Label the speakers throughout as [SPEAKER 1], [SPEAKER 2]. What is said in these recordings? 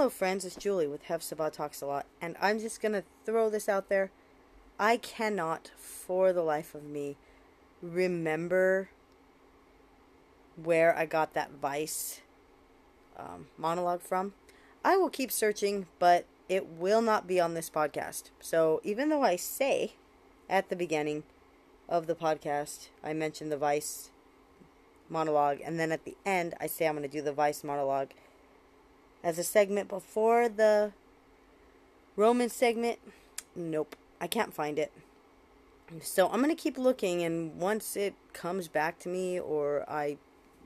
[SPEAKER 1] Hello, friends. It's Julie with Hefzibah Talks a Lot, and I'm just gonna throw this out there. I cannot, for the life of me, remember where I got that Vice um, monologue from. I will keep searching, but it will not be on this podcast. So even though I say at the beginning of the podcast, I mentioned the Vice monologue, and then at the end, I say I'm going to do the Vice monologue as a segment before the Roman segment. Nope, I can't find it. So I'm going to keep looking, and once it comes back to me or I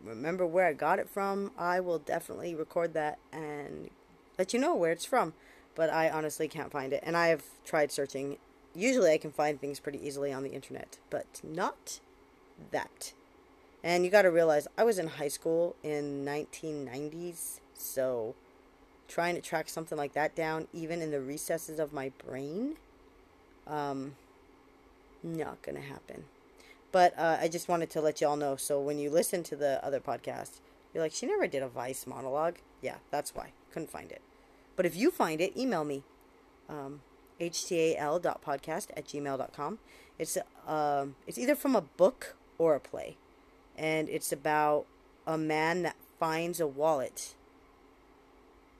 [SPEAKER 1] remember where I got it from, I will definitely record that and let you know where it's from. But I honestly can't find it, and I have tried searching. Usually I can find things pretty easily on the internet, but not that. And you got to realize I was in high school in 1990s, so trying to track something like that down, even in the recesses of my brain, um, not gonna happen. But uh, I just wanted to let y'all know. So when you listen to the other podcast, you're like, she never did a Vice monologue. Yeah, that's why. Couldn't find it. But if you find it, email me. Um, htal.podcast at gmail.com. It's, uh, it's either from a book or a play. And it's about a man that finds a wallet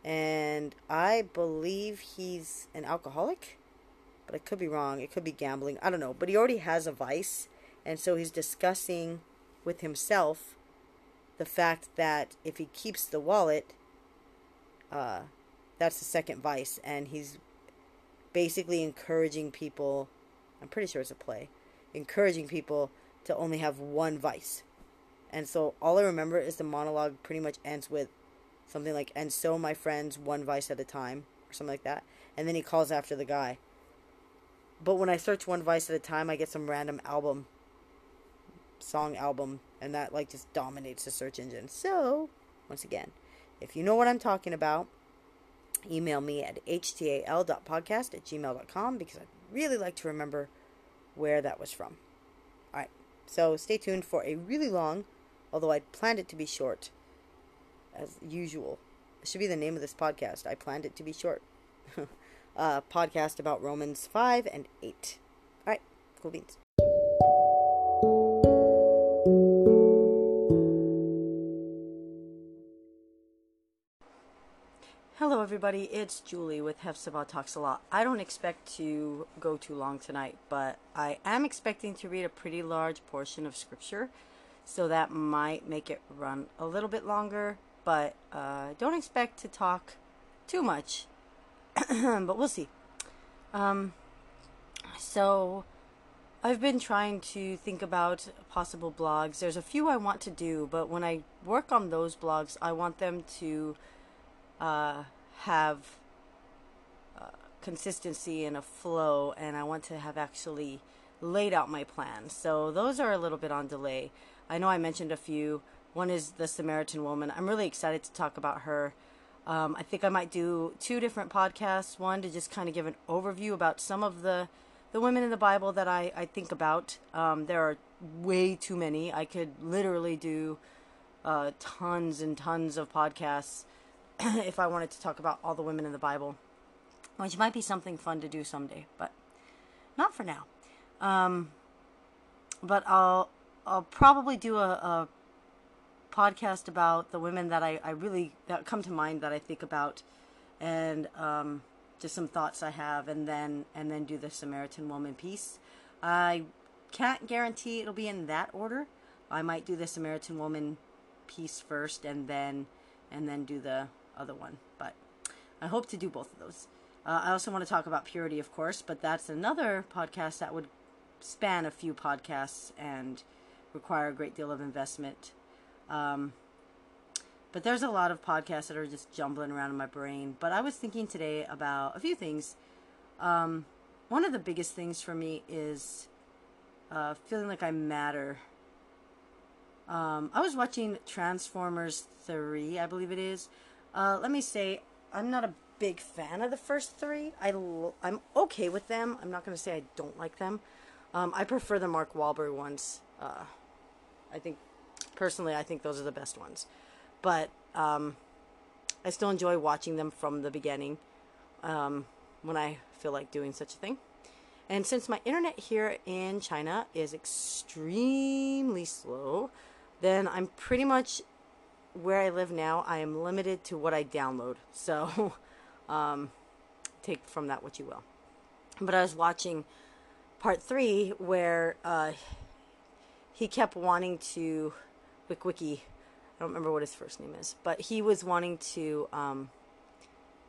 [SPEAKER 1] and I believe he's an alcoholic, but I could be wrong. It could be gambling. I don't know. But he already has a vice, and so he's discussing with himself the fact that if he keeps the wallet, uh, that's the second vice, and he's basically encouraging people. I'm pretty sure it's a play, encouraging people to only have one vice. And so all I remember is the monologue pretty much ends with something like and so my friends one vice at a time or something like that. And then he calls after the guy. But when i search one vice at a time i get some random album song album and that like just dominates the search engine. So once again if you know what i'm talking about email me at htal.podcast at gmail.com because i'd really like to remember where that was from. All right. So stay tuned for a really long although i'd planned it to be short as usual. It should be the name of this podcast. I planned it to be short. uh, podcast about Romans 5 and 8. All right, cool beans. Hello, everybody. It's Julie with Hefzibah Talks a Lot. I don't expect to go too long tonight, but I am expecting to read a pretty large portion of Scripture, so that might make it run a little bit longer but uh, don't expect to talk too much. but we'll see. Um, so I've been trying to think about possible blogs. There's a few I want to do, but when I work on those blogs, I want them to uh, have uh, consistency and a flow, and I want to have actually laid out my plan. So those are a little bit on delay. I know I mentioned a few. One is the Samaritan woman. I'm really excited to talk about her. Um, I think I might do two different podcasts. One to just kind of give an overview about some of the the women in the Bible that I, I think about. Um, there are way too many. I could literally do uh, tons and tons of podcasts if I wanted to talk about all the women in the Bible, which might be something fun to do someday, but not for now. Um, but I'll I'll probably do a, a podcast about the women that I, I really that come to mind that I think about, and um, just some thoughts I have, and then and then do the Samaritan woman piece. I can't guarantee it'll be in that order. I might do the Samaritan woman piece first, and then and then do the other one. But I hope to do both of those. Uh, I also want to talk about purity, of course, but that's another podcast that would span a few podcasts and require a great deal of investment um, but there's a lot of podcasts that are just jumbling around in my brain. But I was thinking today about a few things. Um, one of the biggest things for me is uh, feeling like I matter. Um, I was watching Transformers 3, I believe it is. Uh, let me say, I'm not a big fan of the first three. I l- I'm okay with them. I'm not going to say I don't like them. Um, I prefer the Mark Wahlberg ones. Uh, I think personally, I think those are the best ones. But um, I still enjoy watching them from the beginning um, when I feel like doing such a thing. And since my internet here in China is extremely slow, then I'm pretty much where I live now. I am limited to what I download. So um, take from that what you will. But I was watching part three where uh, he kept wanting to, Wick Wiki, I don't remember what his first name is, but he was wanting to um,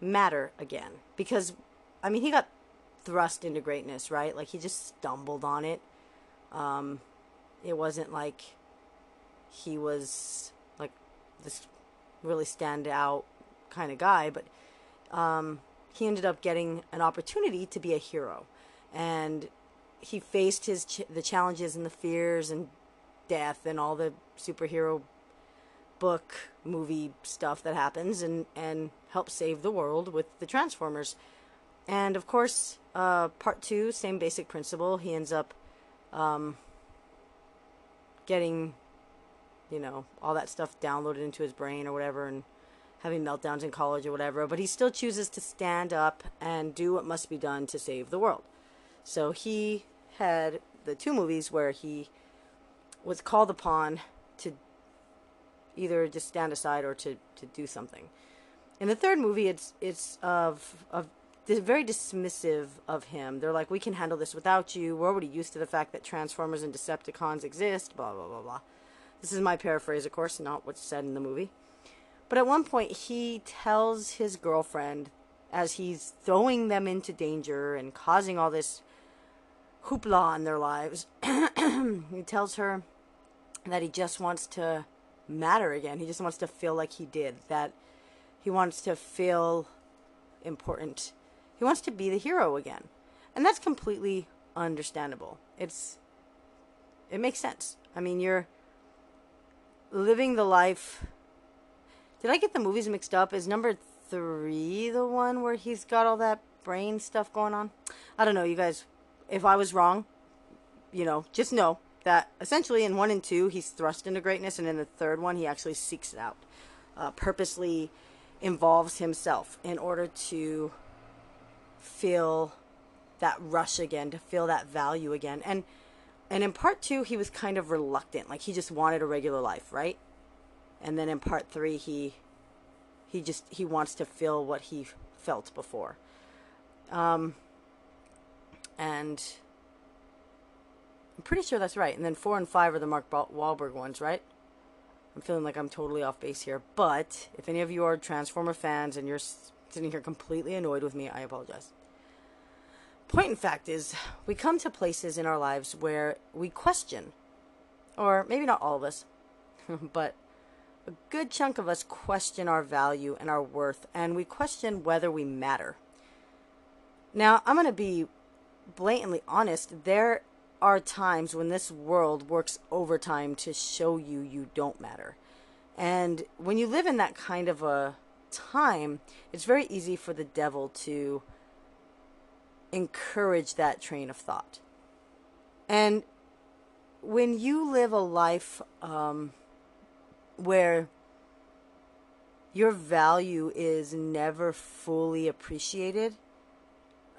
[SPEAKER 1] matter again because, I mean, he got thrust into greatness, right? Like he just stumbled on it. Um, it wasn't like he was like this really stand out kind of guy, but um, he ended up getting an opportunity to be a hero, and he faced his ch- the challenges and the fears and death and all the superhero book movie stuff that happens and and help save the world with the Transformers. And of course, uh, part two, same basic principle. He ends up um, getting, you know, all that stuff downloaded into his brain or whatever, and having meltdowns in college or whatever. But he still chooses to stand up and do what must be done to save the world. So he had the two movies where he was called upon to either just stand aside or to, to do something. In the third movie, it's it's of of very dismissive of him. They're like, we can handle this without you. We're already used to the fact that Transformers and Decepticons exist. Blah blah blah blah. This is my paraphrase, of course, not what's said in the movie. But at one point, he tells his girlfriend, as he's throwing them into danger and causing all this hoopla in their lives, he tells her that he just wants to matter again. He just wants to feel like he did. That he wants to feel important. He wants to be the hero again. And that's completely understandable. It's it makes sense. I mean, you're living the life Did I get the movies mixed up? Is number 3 the one where he's got all that brain stuff going on? I don't know, you guys. If I was wrong, you know, just know that essentially in 1 and 2 he's thrust into greatness and in the third one he actually seeks it out. Uh, purposely involves himself in order to feel that rush again, to feel that value again. And and in part 2 he was kind of reluctant, like he just wanted a regular life, right? And then in part 3 he he just he wants to feel what he felt before. Um and I'm pretty sure that's right. And then 4 and 5 are the Mark Wahlberg ones, right? I'm feeling like I'm totally off base here. But if any of you are Transformer fans and you're sitting here completely annoyed with me, I apologize. Point in fact is, we come to places in our lives where we question, or maybe not all of us, but a good chunk of us question our value and our worth, and we question whether we matter. Now, I'm going to be blatantly honest. There are times when this world works overtime to show you you don't matter. And when you live in that kind of a time, it's very easy for the devil to encourage that train of thought. And when you live a life um, where your value is never fully appreciated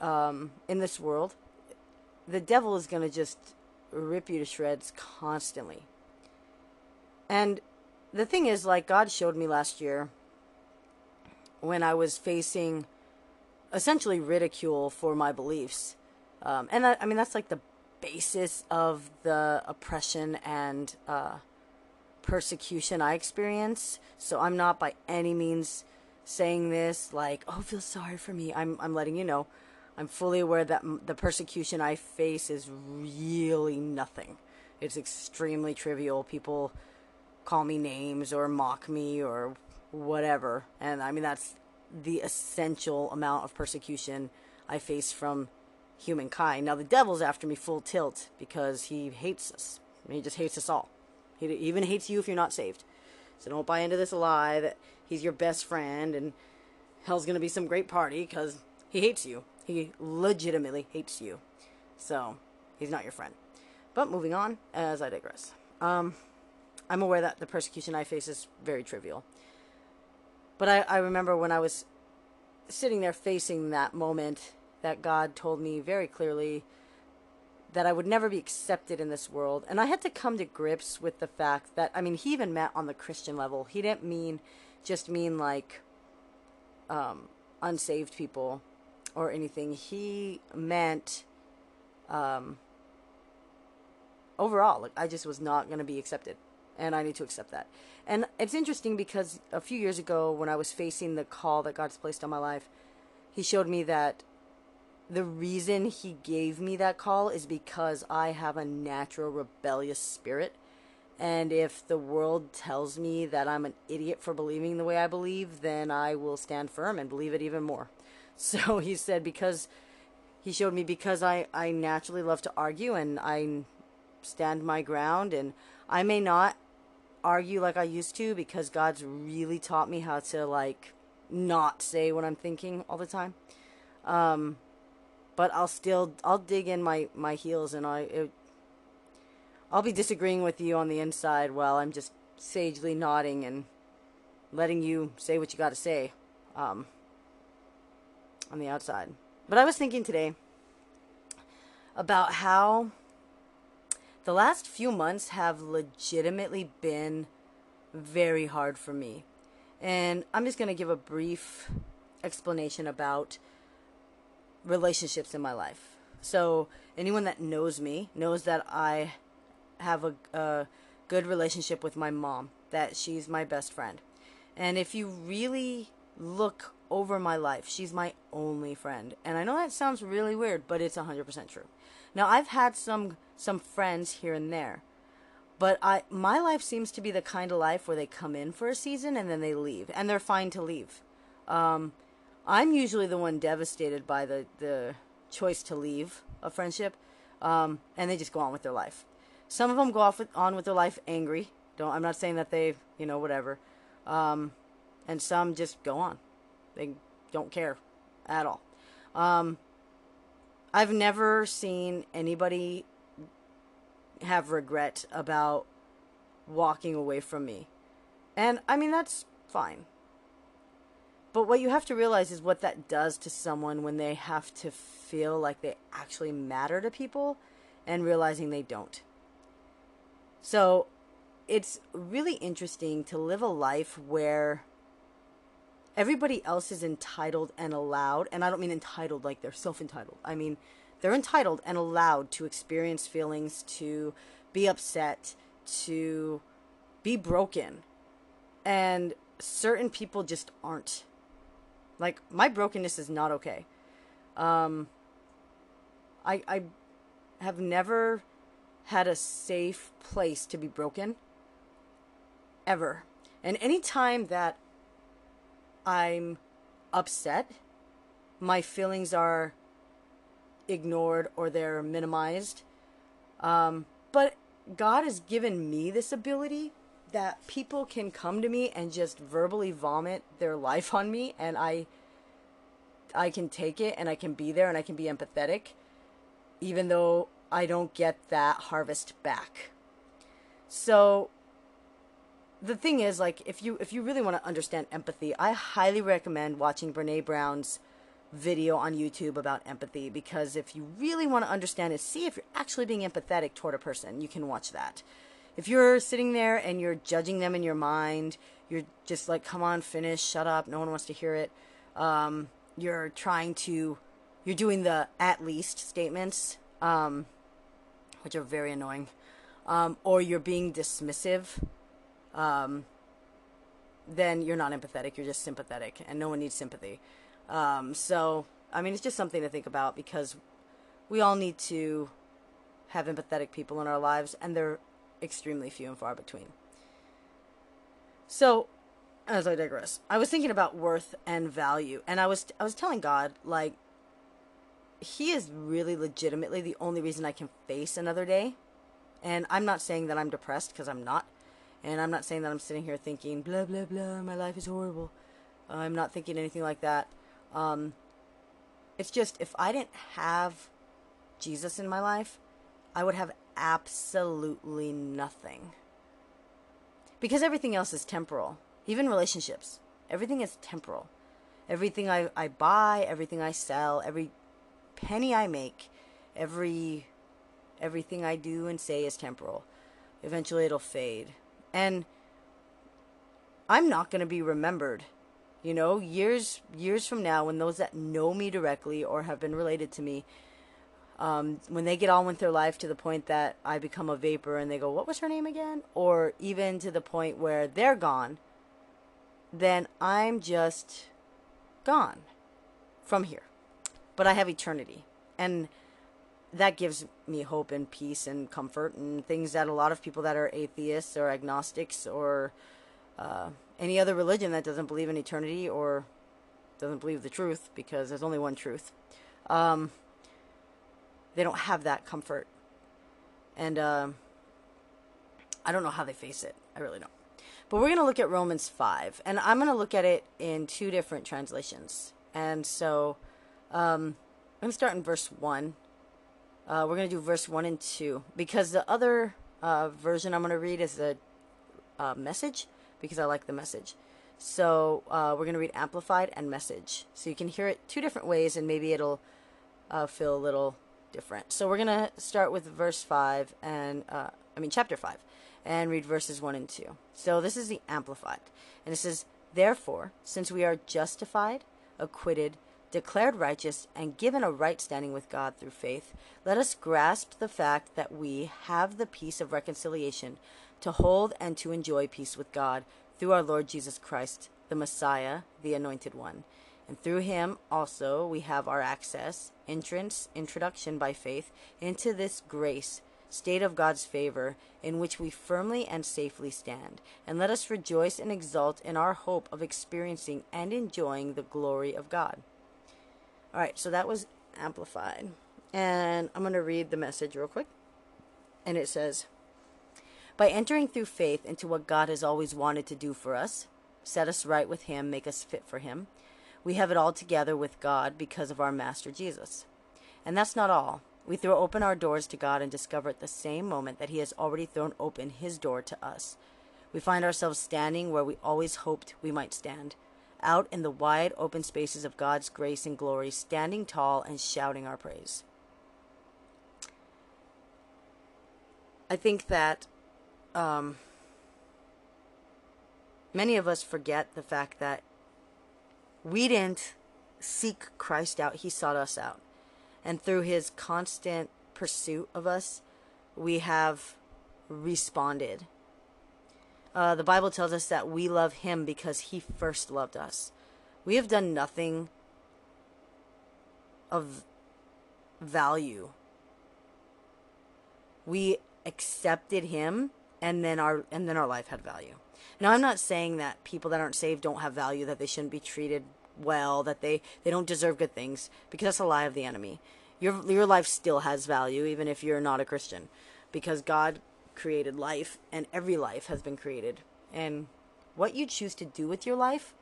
[SPEAKER 1] um, in this world, the devil is going to just rip you to shreds constantly. And the thing is, like God showed me last year when I was facing essentially ridicule for my beliefs. Um, and I, I, mean, that's like the basis of the oppression and uh, persecution I experience. So I'm not by any means saying this like, oh, feel sorry for me. I'm, I'm letting you know I'm fully aware that the persecution I face is really nothing. It's extremely trivial. People call me names or mock me or whatever. And I mean, that's the essential amount of persecution I face from humankind. Now, the devil's after me full tilt because he hates us. He just hates us all. He even hates you if you're not saved. So don't buy into this lie that he's your best friend and hell's going to be some great party because he hates you. He legitimately hates you. So, he's not your friend. But moving on, as I digress. Um, I'm aware that the persecution I face is very trivial. but I, I remember when I was sitting there facing that moment that God told me very clearly that I would never be accepted in this world. And I had to come to grips with the fact that, I mean, he even meant on the Christian level. He didn't mean, just mean like um, unsaved people or anything. He meant um, overall, like, I just was not going to be accepted. And I need to accept that. And it's interesting because a few years ago, when I was facing the call that God's placed on my life, He showed me that the reason he gave me that call is because I have a natural rebellious spirit. And if the world tells me that I'm an idiot for believing the way I believe, then I will stand firm and believe it even more. So he said, because he showed me because I, I naturally love to argue and I stand my ground, and I may not argue like I used to because God's really taught me how to, like, not say what I'm thinking all the time. Um, but I'll still I'll dig in my my heels and I it, I'll be disagreeing with you on the inside while I'm just sagely nodding and letting you say what you got to say um, on the outside. But I was thinking today about how the last few months have legitimately been very hard for me. And I'm just going to give a brief explanation about relationships in my life. So anyone that knows me knows that I have a, a good relationship with my mom, that she's my best friend. And if you really look over my life, she's my only friend. And I know that sounds really weird, but it's 100% true. Now, I've had some some friends here and there. But I my life seems to be the kind of life where they come in for a season and then they leave, and they're fine to leave. Um, I'm usually the one devastated by the, the choice to leave a friendship, um, and they just go on with their life. Some of them go off with, on with their life angry. Don't I'm not saying that they you know whatever, um, and some just go on. They don't care at all. Um, I've never seen anybody have regret about walking away from me, and I mean that's fine. But what you have to realize is what that does to someone when they have to feel like they actually matter to people and realizing they don't. So it's really interesting to live a life where everybody else is entitled and allowed, and I don't mean entitled like they're self entitled. I mean, they're entitled and allowed to experience feelings, to be upset, to be broken. And certain people just aren't. Like my brokenness is not okay. Um, I I have never had a safe place to be broken ever. And any time that I'm upset, my feelings are ignored or they're minimized. Um, but God has given me this ability that people can come to me and just verbally vomit their life on me and I I can take it and I can be there and I can be empathetic even though I don't get that harvest back. So the thing is like if you if you really want to understand empathy, I highly recommend watching Brené Brown's video on YouTube about empathy because if you really want to understand it, see if you're actually being empathetic toward a person, you can watch that if you're sitting there and you're judging them in your mind, you're just like, come on, finish, shut up, no one wants to hear it. Um, you're trying to, you're doing the at least statements, um, which are very annoying, um, or you're being dismissive, um, then you're not empathetic, you're just sympathetic, and no one needs sympathy. Um, so, I mean, it's just something to think about because we all need to have empathetic people in our lives, and they're extremely few and far between. So, as I digress, I was thinking about worth and value, and I was I was telling God like he is really legitimately the only reason I can face another day. And I'm not saying that I'm depressed because I'm not. And I'm not saying that I'm sitting here thinking blah blah blah my life is horrible. I'm not thinking anything like that. Um, it's just if I didn't have Jesus in my life, I would have absolutely nothing. Because everything else is temporal, even relationships. everything is temporal. Everything I, I buy, everything I sell, every penny I make, every everything I do and say is temporal. Eventually it'll fade. And I'm not going to be remembered. You know, years years from now when those that know me directly or have been related to me um, when they get on with their life to the point that I become a vapor and they go, What was her name again? Or even to the point where they're gone, then I'm just gone from here. But I have eternity. And that gives me hope and peace and comfort and things that a lot of people that are atheists or agnostics or uh, any other religion that doesn't believe in eternity or doesn't believe the truth because there's only one truth. Um, they don't have that comfort. And uh, I don't know how they face it. I really don't. But we're going to look at Romans 5. And I'm going to look at it in two different translations. And so um, I'm going to start in verse 1. Uh, we're going to do verse 1 and 2. Because the other uh, version I'm going to read is the uh, message. Because I like the message. So uh, we're going to read Amplified and Message. So you can hear it two different ways, and maybe it'll uh, feel a little different. So we're going to start with verse 5 and, uh, I mean, chapter 5, and read verses 1 and 2. So this is the Amplified. And it says, Therefore, since we are justified, acquitted, declared righteous, and given a right standing with God through faith, let us grasp the fact that we have the peace of reconciliation to hold and to enjoy peace with God through our Lord Jesus Christ, the Messiah, the Anointed One and through him also we have our access, entrance, introduction by faith into this grace, state of God's favor, in which we firmly and safely stand. And let us rejoice and exult in our hope of experiencing and enjoying the glory of God. All right, so that was amplified. And I'm going to read the message real quick. And it says, By entering through faith into what God has always wanted to do for us, set us right with Him, make us fit for Him we have it all together with God because of our Master Jesus. And that's not all. We throw open our doors to God and discover at the same moment that He has already thrown open His door to us. We find ourselves standing where we always hoped we might stand, out in the wide open spaces of God's grace and glory, standing tall and shouting our praise. I think that um, many of us forget the fact that we didn't seek Christ out, He sought us out. And through His constant pursuit of us, we have responded. Uh, the Bible tells us that we love Him because He first loved us. We have done nothing of value. We accepted Him, and then our and then our life had value. Now, I'm not saying that people that aren't saved don't have value, that they shouldn't be treated well, that they, they don't deserve good things, because that's a lie of the enemy. Your, your life still has value, even if you're not a Christian, because God created life, and every life has been created. And what you choose to do with your life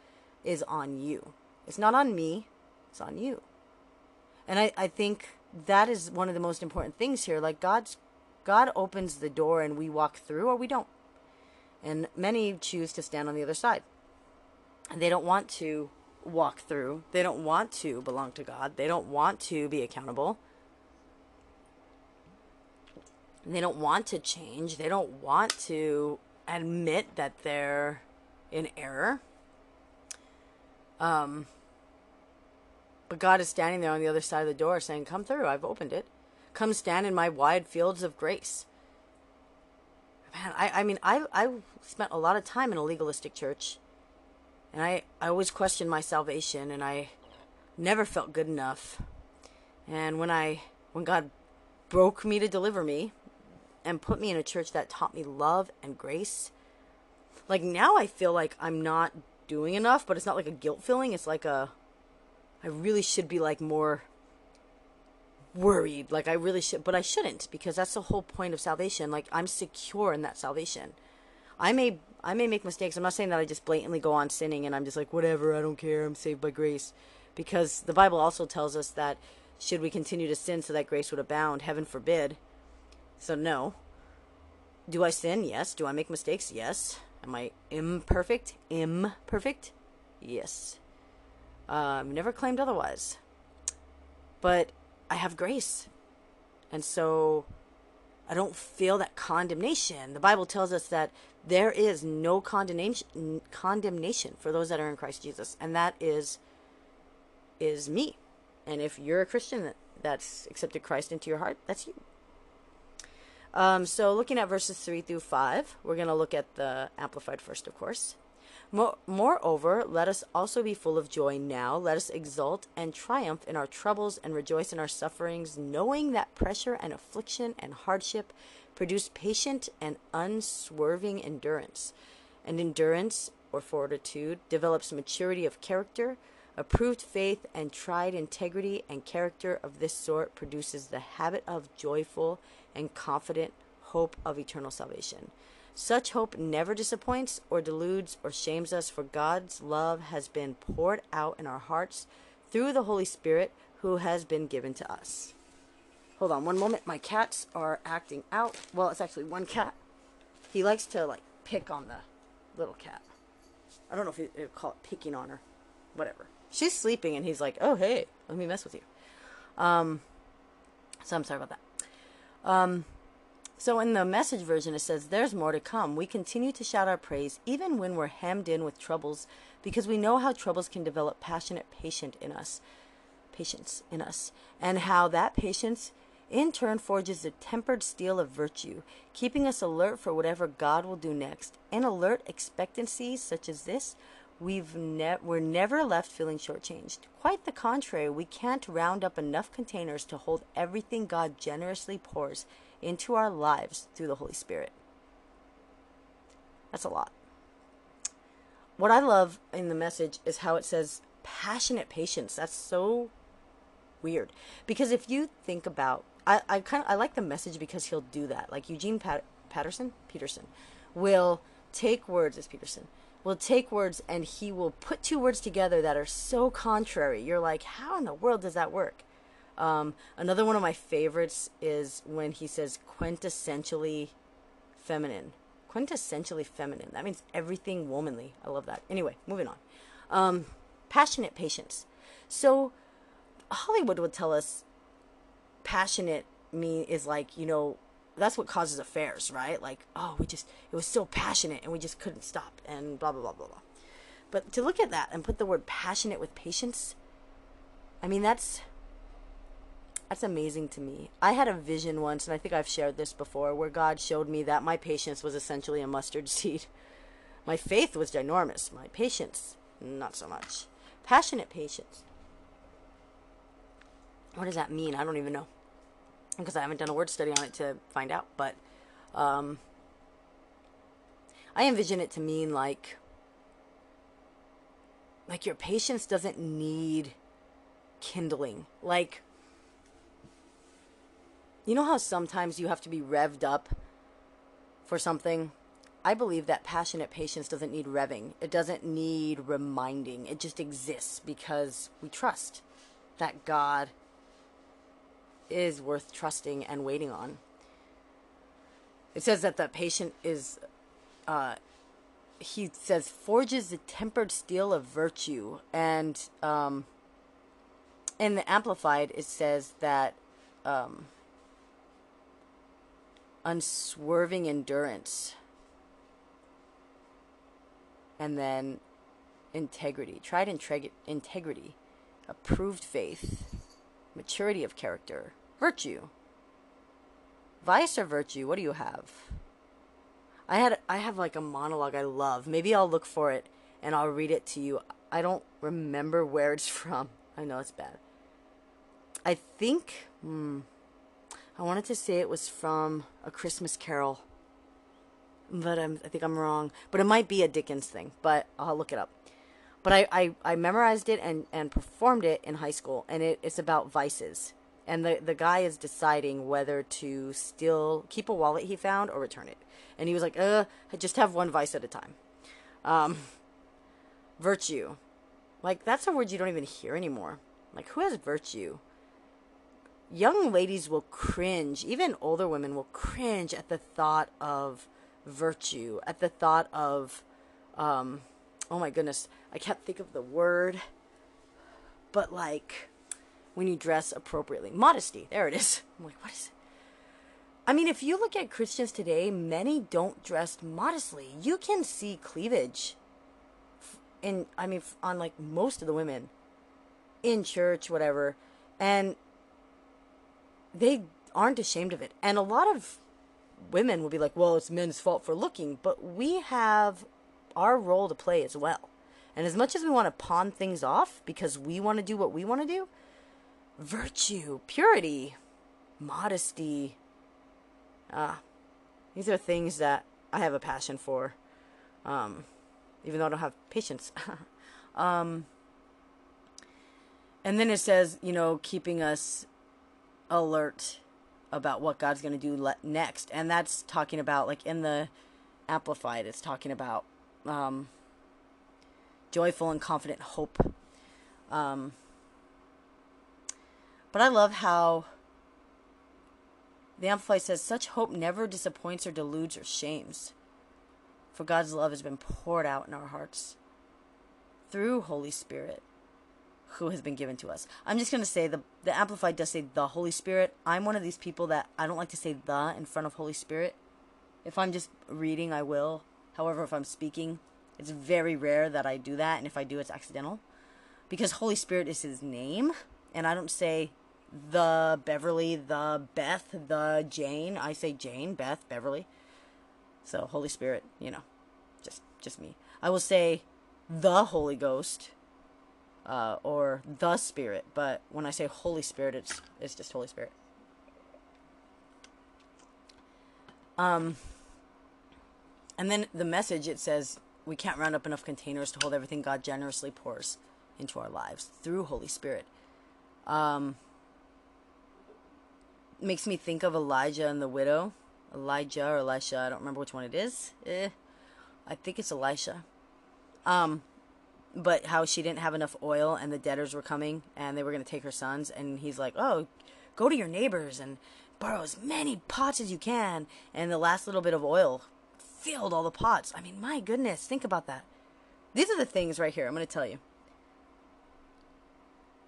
[SPEAKER 1] is on you. It's not on me, it's on you. And I, I think that is one of the most important things here. Like God's God opens the door and we walk through or we don't. And many choose to stand on the other side. And they don't want to walk through. They don't want to belong to God. They don't want to be accountable. They don't want to change. They don't want to admit that they're in error. Um, but God is standing there on the other side of the door saying, Come through, I've opened it. Come stand in my wide fields of grace. Man, I, I mean, I, I spent a lot of time in a legalistic church and I, I always questioned my salvation and I never felt good enough. And when I when God broke me to deliver me and put me in a church that taught me love and grace, like now I feel like I'm not doing enough, but it's not like a guilt feeling, it's like a I really should be like more worried like I really should but I shouldn't because that's the whole point of salvation like I'm secure in that salvation I may I may make mistakes. I'm not saying that I just blatantly go on sinning and I'm just like whatever, I don't care, I'm saved by grace. Because the Bible also tells us that should we continue to sin so that grace would abound, heaven forbid. So no. Do I sin? Yes. Do I make mistakes? Yes. Am I imperfect? Imperfect? Yes. Um, never claimed otherwise. But I have grace. And so I don't feel that condemnation. The Bible tells us that there is no condemnation condemnation for those that are in Christ Jesus, and that is is me. And if you're a Christian that, that's accepted Christ into your heart, that's you. Um, so looking at verses three through five, we're going to look at the amplified first, of course. Moreover, let us also be full of joy now. Let us exult and triumph in our troubles and rejoice in our sufferings, knowing that pressure and affliction and hardship produce patient and unswerving endurance. And endurance, or fortitude, develops maturity of character. Approved faith and tried integrity and character of this sort produces the habit of joyful and confident hope of eternal salvation. Such hope never disappoints or deludes or shames us, for God's love has been poured out in our hearts through the Holy Spirit who has been given to us. Hold on one moment. My cats are acting out. Well, it's actually one cat. He likes to like pick on the little cat. I don't know if you call it picking on her. Whatever. She's sleeping and he's like, "Oh, hey, let me mess with you." Um so I'm sorry about that. Um so in the message version, it says, There's more to come. We continue to shout our praise even when we're hemmed in with troubles because we know how troubles can develop passionate patience in us, patience in us, and how that patience in turn forges the tempered steel of virtue, keeping us alert for whatever God will do next. In alert expectancies such as this, we've ne- we're never left feeling shortchanged. Quite the contrary, we can't round up enough containers to hold everything God generously pours into our lives through the Holy Spirit. That's a lot. What I love in the message is how it says passionate patience. That's so weird. Because if you think about I, I kind of I like the message because he'll do that. Like Eugene Pat- Patterson, Peterson will take words as Peterson will take words and he will put two words together that are so contrary. You're like, how in the world does that work? Um, another one of my favorites is when he says quintessentially feminine. Quintessentially feminine. That means everything womanly. I love that. Anyway, moving on. Um, passionate patience. So Hollywood would tell us passionate me is like, you know, that's what causes affairs, right? Like, oh, we just it was so passionate and we just couldn't stop and blah blah blah blah blah. But to look at that and put the word passionate with patience, I mean that's that's amazing to me. I had a vision once, and I think I've shared this before, where God showed me that my patience was essentially a mustard seed. My faith was ginormous. My patience, not so much. Passionate patience. What does that mean? I don't even know. Because I haven't done a word study on it to find out. But um, I envision it to mean like like your patience doesn't need kindling. Like you know how sometimes you have to be revved up for something? I believe that passionate patience doesn't need revving. It doesn't need reminding. It just exists because we trust that God is worth trusting and waiting on. It says that the patient is, uh, he says, forges the tempered steel of virtue. And um, in the Amplified, it says that um, unswerving endurance, and then integrity, tried integrity, approved faith, maturity of character, virtue. Vice or virtue? What do you have? I had I have like a monologue I love. Maybe I'll look for it and I'll read it to you. I don't remember where it's from. I know it's bad. I think hmm, I wanted to say it was from A Christmas Carol, but I'm, I think I'm wrong. But it might be a Dickens thing, but I'll look it up. But I, I, I memorized it and, and performed it in high school, and it, it's about vices. And the, the guy is deciding whether to still keep a wallet he found or return it. And he was like, uh, just have one vice at a time. Um, virtue. Like, that's a word you don't even hear anymore. Like, who has virtue? young ladies will cringe, even older women will cringe at the thought of virtue, at the thought of um, oh my goodness, I can't think of the word, but like when you dress appropriately, modesty. There it is. I'm like, what is it? I mean, if you look at Christians today, many don't dress modestly. You can see cleavage in, I mean, on like most of the women in church, whatever, and they aren't ashamed of it. And a lot of women will be like, well, it's men's fault for looking, but we have our role to play as well. And as much as we want to pawn things off because we want to do what we want to do, virtue, purity, modesty, ah, these are things that I have a passion for, um, even though I don't have patience. um, and then it says, you know, keeping us alert about what God's going to do le- next. And that's talking about, like in the Amplified, it's talking about um, joyful and confident hope. Um, but I love how the Amplified says, such hope never disappoints or deludes or shames. For God's love has been poured out in our hearts through Holy Spirit who has been given to us. I'm just going to say the the amplified does say the Holy Spirit. I'm one of these people that I don't like to say the in front of Holy Spirit. If I'm just reading, I will. However, if I'm speaking, it's very rare that I do that, and if I do, it's accidental. Because Holy Spirit is his name, and I don't say the Beverly, the Beth, the Jane. I say Jane, Beth, Beverly. So Holy Spirit, you know, just just me. I will say the Holy Ghost uh, or the Spirit, but when I say Holy Spirit, it's it's just Holy Spirit. Um, and then the message it says we can't round up enough containers to hold everything God generously pours into our lives through Holy Spirit. Um, makes me think of Elijah and the widow. Elijah or Elisha, I don't remember which one it is. Eh, I think it's Elisha. Um, but how she didn't have enough oil and the debtors were coming and they were going to take her sons and he's like oh go to your neighbors and borrow as many pots as you can and the last little bit of oil filled all the pots i mean my goodness think about that these are the things right here i'm going to tell you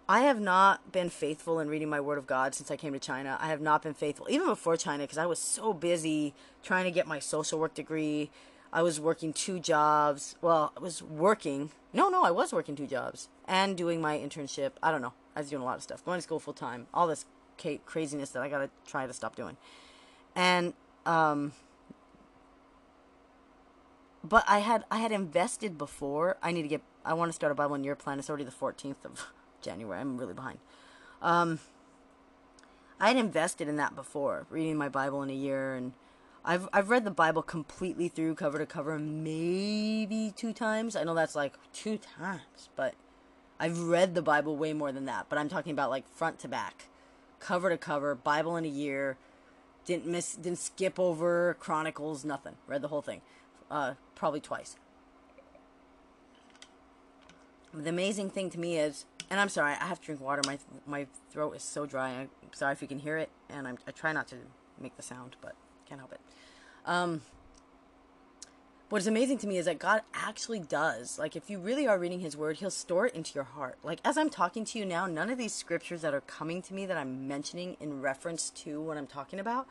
[SPEAKER 1] I have not been faithful in reading my Word of God since I came to China. I have not been faithful, even before China, because I was so busy trying to get my social work degree, I was working two jobs. Well, I was working. No, no, I was working two jobs and doing my internship. I don't know. I was doing a lot of stuff. Going to school full time. All this craziness that I got to try to stop doing. And um but I had I had invested before. I need to get I want to start a Bible in year plan. It's already the 14th of January. I'm really behind. Um I had invested in that before, reading my Bible in a year and I've I've read the Bible completely through cover to cover maybe two times. I know that's like two times, but I've read the Bible way more than that. But I'm talking about like front to back, cover to cover, Bible in a year. Didn't miss, didn't skip over Chronicles, nothing. Read the whole thing, uh, probably twice. The amazing thing to me is, and I'm sorry, I have to drink water. My my throat is so dry. I'm sorry if you can hear it, and I'm, I try not to make the sound, but can't help it. Um, what's amazing to me is that God actually does. Like, if you really are reading His Word, He'll store it into your heart. Like, as I'm talking to you now, none of these scriptures that are coming to me that I'm mentioning in reference to what I'm talking about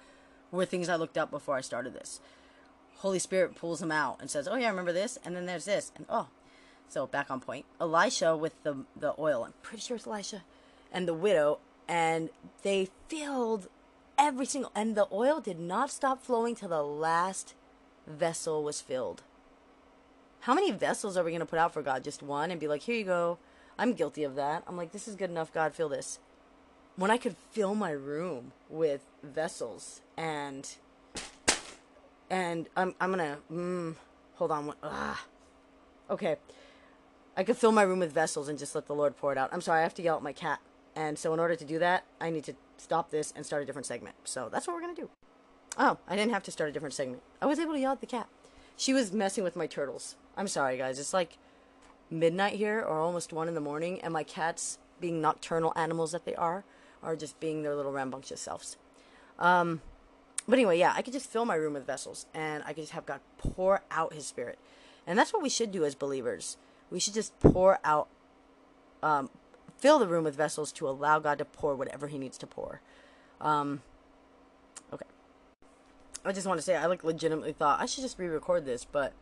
[SPEAKER 1] were things I looked up before I started this. Holy Spirit pulls them out and says, "Oh yeah, I remember this," and then there's this, and oh, so back on point. Elisha with the the oil. I'm pretty sure it's Elisha, and the widow, and they filled every single and the oil did not stop flowing till the last vessel was filled. How many vessels are we to put out for God? Just one and be like, "Here you go." I'm guilty of that. I'm like, "This is good enough, God, fill this." When I could fill my room with vessels and and I'm I'm to mm, hold on. Ah. Okay. I could fill my room with vessels and just let the Lord pour it out. I'm sorry, I have to yell at my cat. And so in order to do that, I need to stop this and start a different segment. So that's what we're to do. Oh, I didn't have to start a different segment. I was able to yell at the cat. She was messing with my turtles. I'm sorry, guys. It's like midnight here or almost 1 in the morning, and my cats, being nocturnal animals that they are, are just being their little rambunctious selves. Um, but anyway, yeah, I could just fill my room with vessels, and I could just have God pour out His Spirit. And that's what we should do as believers. We should just pour out, um, fill the room with vessels to allow God to pour whatever He needs to pour. Um, okay. I just want to say, I like legitimately thought I should just re record this, but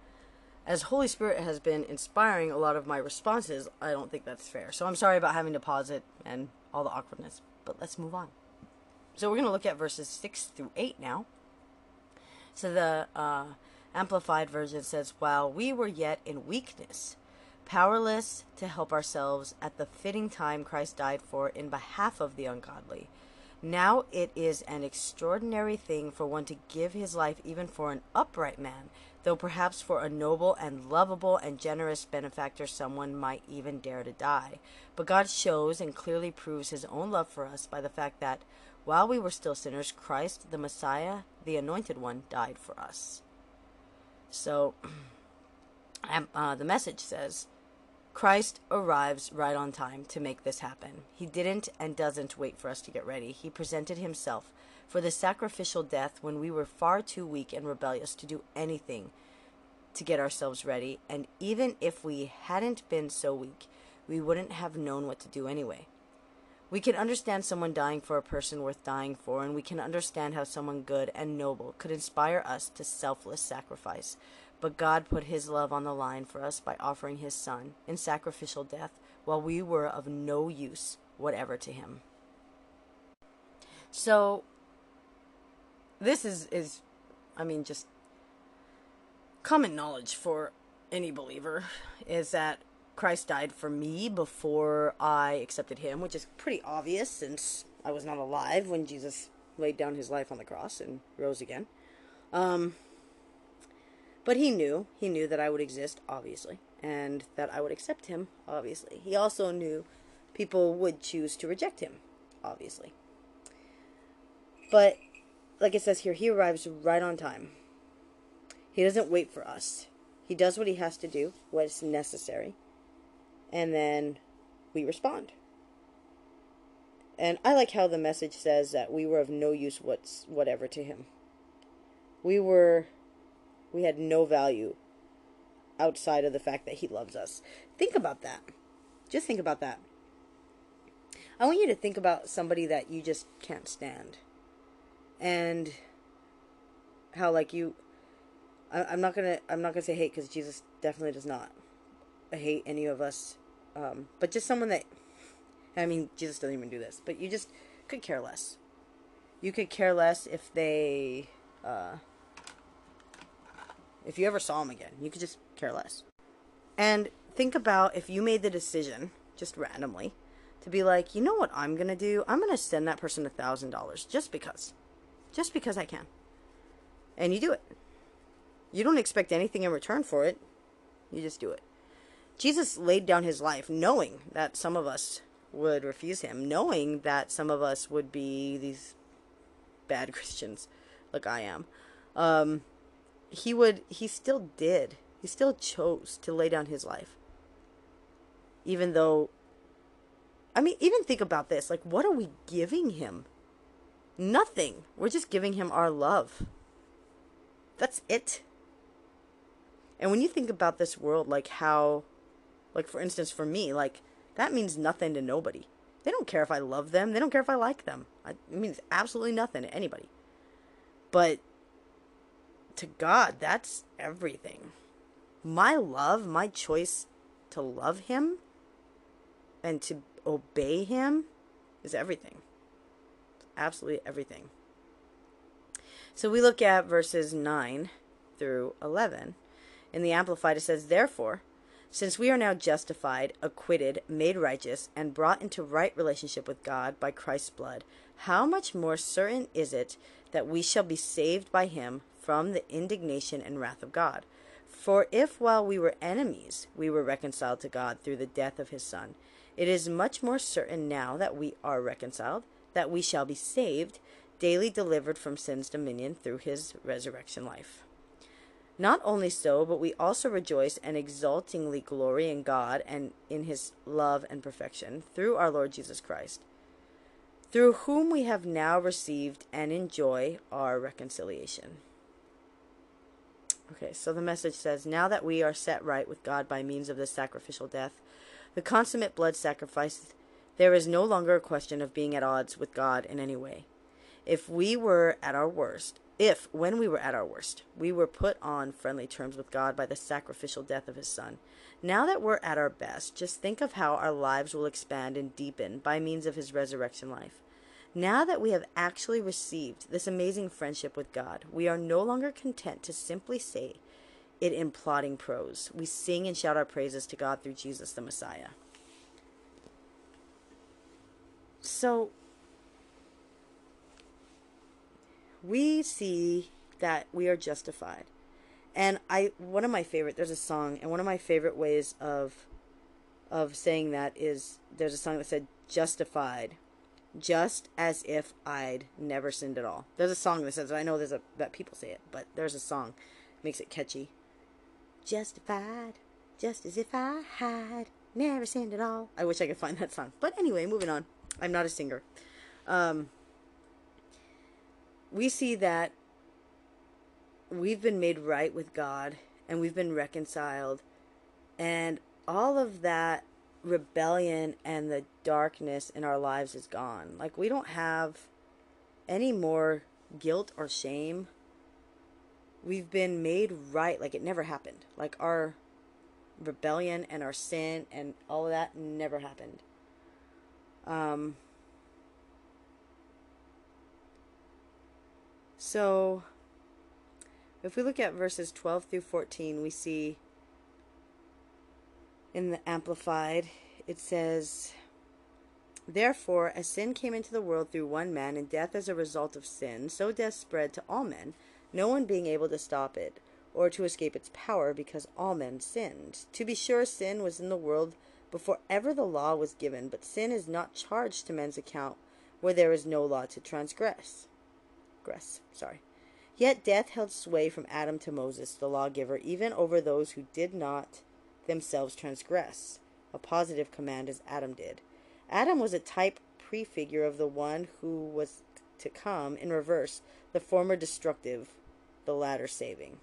[SPEAKER 1] as Holy Spirit has been inspiring a lot of my responses, I don't think that's fair. So I'm sorry about having to pause it and all the awkwardness, but let's move on. So we're going to look at verses 6 through 8 now. So the uh, Amplified Version says, While we were yet in weakness, powerless to help ourselves at the fitting time Christ died for in behalf of the ungodly. Now it is an extraordinary thing for one to give his life even for an upright man, though perhaps for a noble and lovable and generous benefactor someone might even dare to die. But God shows and clearly proves his own love for us by the fact that while we were still sinners, Christ, the Messiah, the Anointed One, died for us. So, uh, the message says, Christ arrives right on time to make this happen. He didn't and doesn't wait for us to get ready. He presented himself for the sacrificial death when we were far too weak and rebellious to do anything to get ourselves ready. And even if we hadn't been so weak, we wouldn't have known what to do anyway. We can understand someone dying for a person worth dying for, and we can understand how someone good and noble could inspire us to selfless sacrifice. But God put His love on the line for us by offering His Son in sacrificial death while we were of no use whatever to Him. So, this is, is I mean, just common knowledge for any believer is that Christ died for me before I accepted him, which is pretty obvious since I was not alive when Jesus laid down his life on the cross and rose again. Um, but he knew, he knew that I would exist, obviously, and that I would accept him, obviously. He also knew people would choose to reject him, obviously. But, like it says here, he arrives right on time. He doesn't wait for us. He does what he has to do, what's necessary and then we respond. And I like how the message says that we were of no use what's whatever to him. We were we had no value outside of the fact that he loves us. Think about that. Just think about that. I want you to think about somebody that you just can't stand. And how like you I, am not gonna I'm not gonna say hate because Jesus definitely does not hate any of us um, but just someone that, I mean, Jesus doesn't even do this, but you just could care less. You could care less if they, uh, if you ever saw them again. You could just care less. And think about if you made the decision, just randomly, to be like, you know what I'm to do? I'm to send that person a $1,000 just because. Just because I can. And you do it. You don't expect anything in return for it. You just do it. Jesus laid down his life knowing that some of us would refuse him, knowing that some of us would be these bad Christians like I am. Um, he would, he still did. He still chose to lay down his life. Even though, I mean, even think about this. Like, what are we giving him? Nothing. We're just giving him our love. That's it. And when you think about this world, like how like, for instance, for me, like, that means nothing to nobody. They don't care if I love them. They don't care if I like them. I, it means absolutely nothing to anybody. But to God, that's everything. My love, my choice to love Him and to obey Him is everything. Absolutely everything. So we look at verses 9 through 11. In the Amplified, it says, Therefore, since we are now justified, acquitted, made righteous, and brought into right relationship with God by Christ's blood, how much more certain is it that we shall be saved by him from the indignation and wrath of God? For if while we were enemies we were reconciled to God through the death of his Son, it is much more certain now that we are reconciled, that we shall be saved, daily delivered from sin's dominion through his resurrection life. Not only so, but we also rejoice and exultingly glory in God and in his love and perfection through our Lord Jesus Christ, through whom we have now received and enjoy our reconciliation. Okay, so the message says Now that we are set right with God by means of the sacrificial death, the consummate blood sacrifice, there is no longer a question of being at odds with God in any way. If we were at our worst, if, when we were at our worst, we were put on friendly terms with God by the sacrificial death of His Son, now that we're at our best, just think of how our lives will expand and deepen by means of His resurrection life. Now that we have actually received this amazing friendship with God, we are no longer content to simply say it in plodding prose. We sing and shout our praises to God through Jesus the Messiah. So, we see that we are justified. And I one of my favorite there's a song and one of my favorite ways of of saying that is there's a song that said justified just as if I'd never sinned at all. There's a song that says I know there's a that people say it, but there's a song makes it catchy. Justified just as if I had never sinned at all. I wish I could find that song. But anyway, moving on. I'm not a singer. Um we see that we've been made right with God and we've been reconciled. And all of that rebellion and the darkness in our lives is gone. Like, we don't have any more guilt or shame. We've been made right like it never happened. Like, our rebellion and our sin and all of that never happened. Um, so if we look at verses 12 through 14, we see in the Amplified, it says, Therefore, as sin came into the world through one man, and death as a result of sin, so death spread to all men, no one being able to stop it, or to escape its power, because all men sinned. To be sure, sin was in the world before ever the law was given, but sin is not charged to men's account where there is no law to transgress. Gress, sorry. Yet death held sway from Adam to Moses, the lawgiver, even over those who did not themselves transgress, a positive command as Adam did. Adam was a type prefigure of the one who was to come in reverse, the former destructive, the latter saving.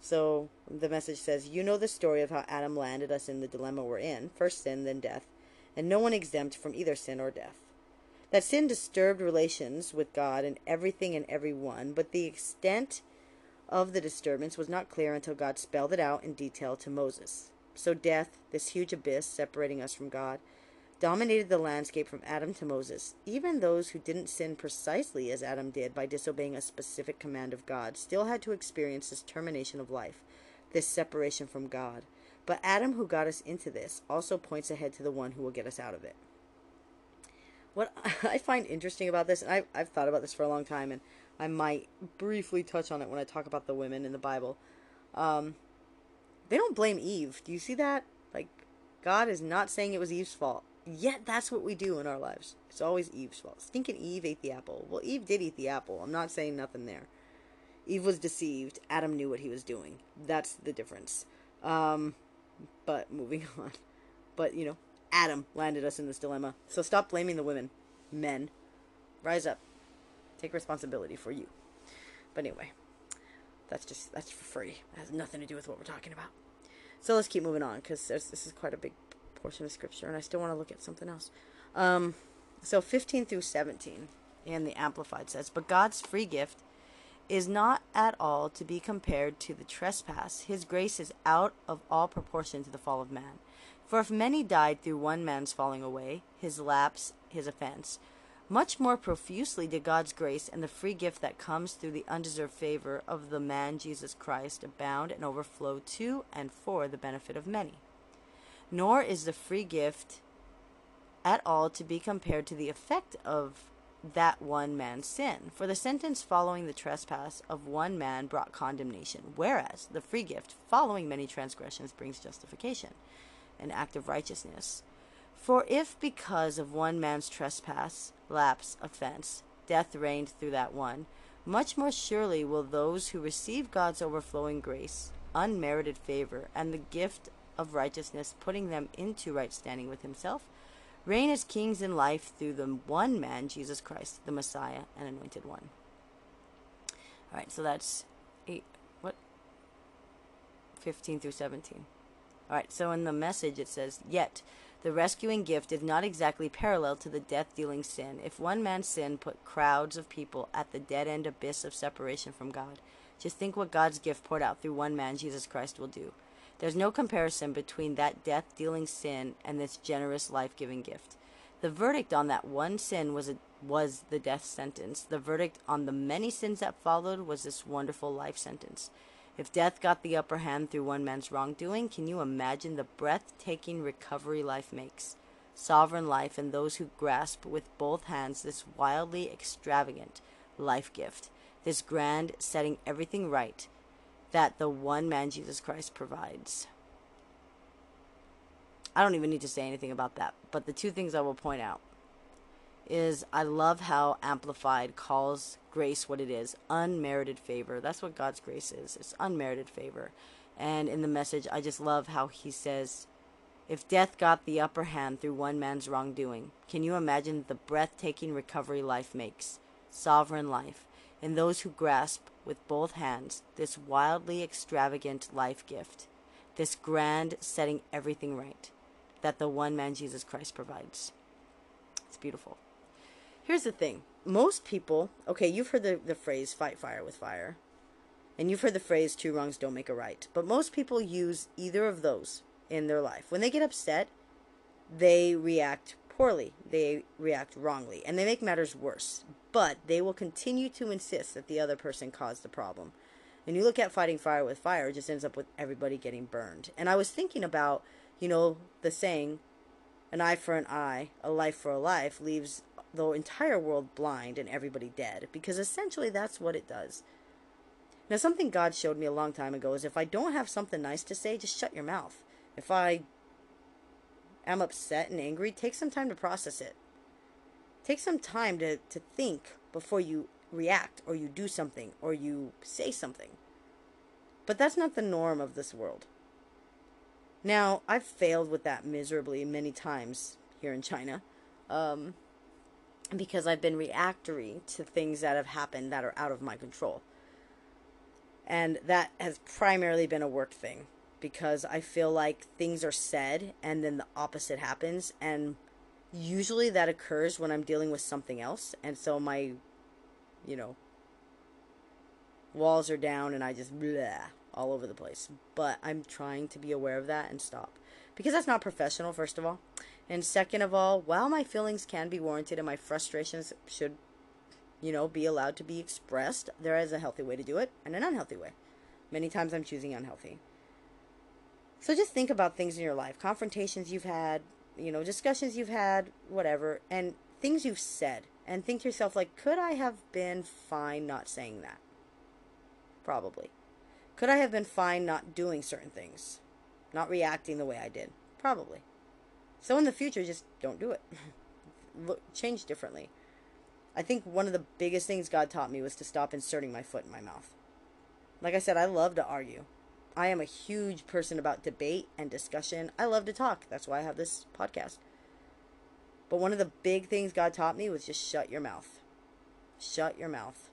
[SPEAKER 1] So the message says, You know the story of how Adam landed us in the dilemma we're in first sin, then death, and no one exempt from either sin or death. That sin disturbed relations with God and everything and everyone, but the extent of the disturbance was not clear until God spelled it out in detail to Moses. So death, this huge abyss separating us from God, dominated the landscape from Adam to Moses. Even those who didn't sin precisely as Adam did by disobeying a specific command of God still had to experience this termination of life, this separation from God. But Adam, who got us into this, also points ahead to the one who will get us out of it what I find interesting about this, and I've, I've thought about this for a long time, and I might briefly touch on it when I talk about the women in the Bible. Um, they don't blame Eve. Do you see that? Like, God is not saying it was Eve's fault. Yet that's what we do in our lives. It's always Eve's fault. Stinking Eve ate the apple. Well, Eve did eat the apple. I'm not saying nothing there. Eve was deceived. Adam knew what he was doing. That's the difference. Um, but moving on. But, you know, Adam landed us in this dilemma. So stop blaming the women. Men. Rise up. Take responsibility for you. But anyway, that's just that's for free. It has nothing to do with what we're talking about. So let's keep moving on because this is quite a big portion of scripture, and I still want to look at something else. Um, so 15 through 17 in the Amplified says, But God's free gift is not at all to be compared to the trespass. His grace is out of all proportion to the fall of man. For if many died through one man's falling away, his lapse, his offense, much more profusely did God's grace and the free gift that comes through the undeserved favor of the man Jesus Christ abound and overflow to and for the benefit of many. Nor is the free gift at all to be compared to the effect of that one man's sin. For the sentence following the trespass of one man brought condemnation, whereas the free gift following many transgressions brings justification an act of righteousness. For if because of one man's trespass, lapse, offense, death reigned through that one, much more surely will those who receive God's overflowing grace, unmerited favor, and the gift of righteousness, putting them into right standing with Himself, reign as kings in life through the one man, Jesus Christ, the Messiah and Anointed One. All right, so that's eight. What? 15 through 17. All right, so in the message it says, Yet the rescuing gift is not exactly parallel to the death dealing sin. If one man's sin put crowds of people at the dead end abyss of separation from God, just think what God's gift poured out through one man, Jesus Christ, will do. There's no comparison between that death dealing sin and this generous life giving gift. The verdict on that one sin was a, was the death sentence. The verdict on the many sins that followed was this wonderful life sentence. If death got the upper hand through one man's wrongdoing, can you imagine the breathtaking recovery life makes? Sovereign life and those who grasp with both hands this wildly extravagant life gift, this grand setting everything right that the one man Jesus Christ provides. I don't even need to say anything about that, but the two things I will point out is I love how Amplified calls grace what it is unmerited favor. That's what God's grace is. It's unmerited favor. And in the message, I just love how he says, if death got the upper hand through one man's wrongdoing, can you imagine the breathtaking recovery life makes? Sovereign life. In those who grasp with both hands this wildly extravagant life gift, this grand setting everything right that the one man Jesus Christ provides. It's beautiful. Here's the thing most people, okay, you've heard the, the phrase fight fire with fire, and you've heard the phrase two wrongs don't make a right, but most people use either of those in their life. When they get upset, they react poorly, they react wrongly, and they make matters worse. But they will continue to insist that the other person caused the problem. And you look at fighting fire with fire, it just ends up with everybody getting burned. And I was thinking about, you know, the saying, an eye for an eye, a life for a life, leaves the entire world blind and everybody dead, because essentially that's what it does. Now, something God showed me a long time ago is if I don't have something nice to say, just shut your mouth. If I am upset and angry, take some time to process it. Take some time to, to think before you react or you do something or you say something. But that's not the norm of this world. Now, I've failed with that miserably many times here in China. Um, because I've been reactory to things that have happened that are out of my control. And that has primarily been a work thing because I feel like things are said and then the opposite happens. And usually that occurs when I'm dealing with something else. And so my, you know, walls are down and I just blah all over the place. But I'm trying to be aware of that and stop. Because that's not professional, first of all. And second of all, while my feelings can be warranted and my frustrations should, you know, be allowed to be expressed, there is a healthy way to do it and an unhealthy way. Many times I'm choosing unhealthy. So just think about things in your life, confrontations you've had, you know, discussions you've had, whatever, and things you've said. And think to yourself, like, could I have been fine not saying that? Probably. Could I have been fine not doing certain things? Not reacting the way I did? Probably. So in the future, just don't do it. Look, change differently. I think one of the biggest things God taught me was to stop inserting my foot in my mouth. Like I said, I love to argue. I am a huge person about debate and discussion. I love to talk. That's why I have this podcast. But one of the big things God taught me was just shut your mouth. Shut your mouth.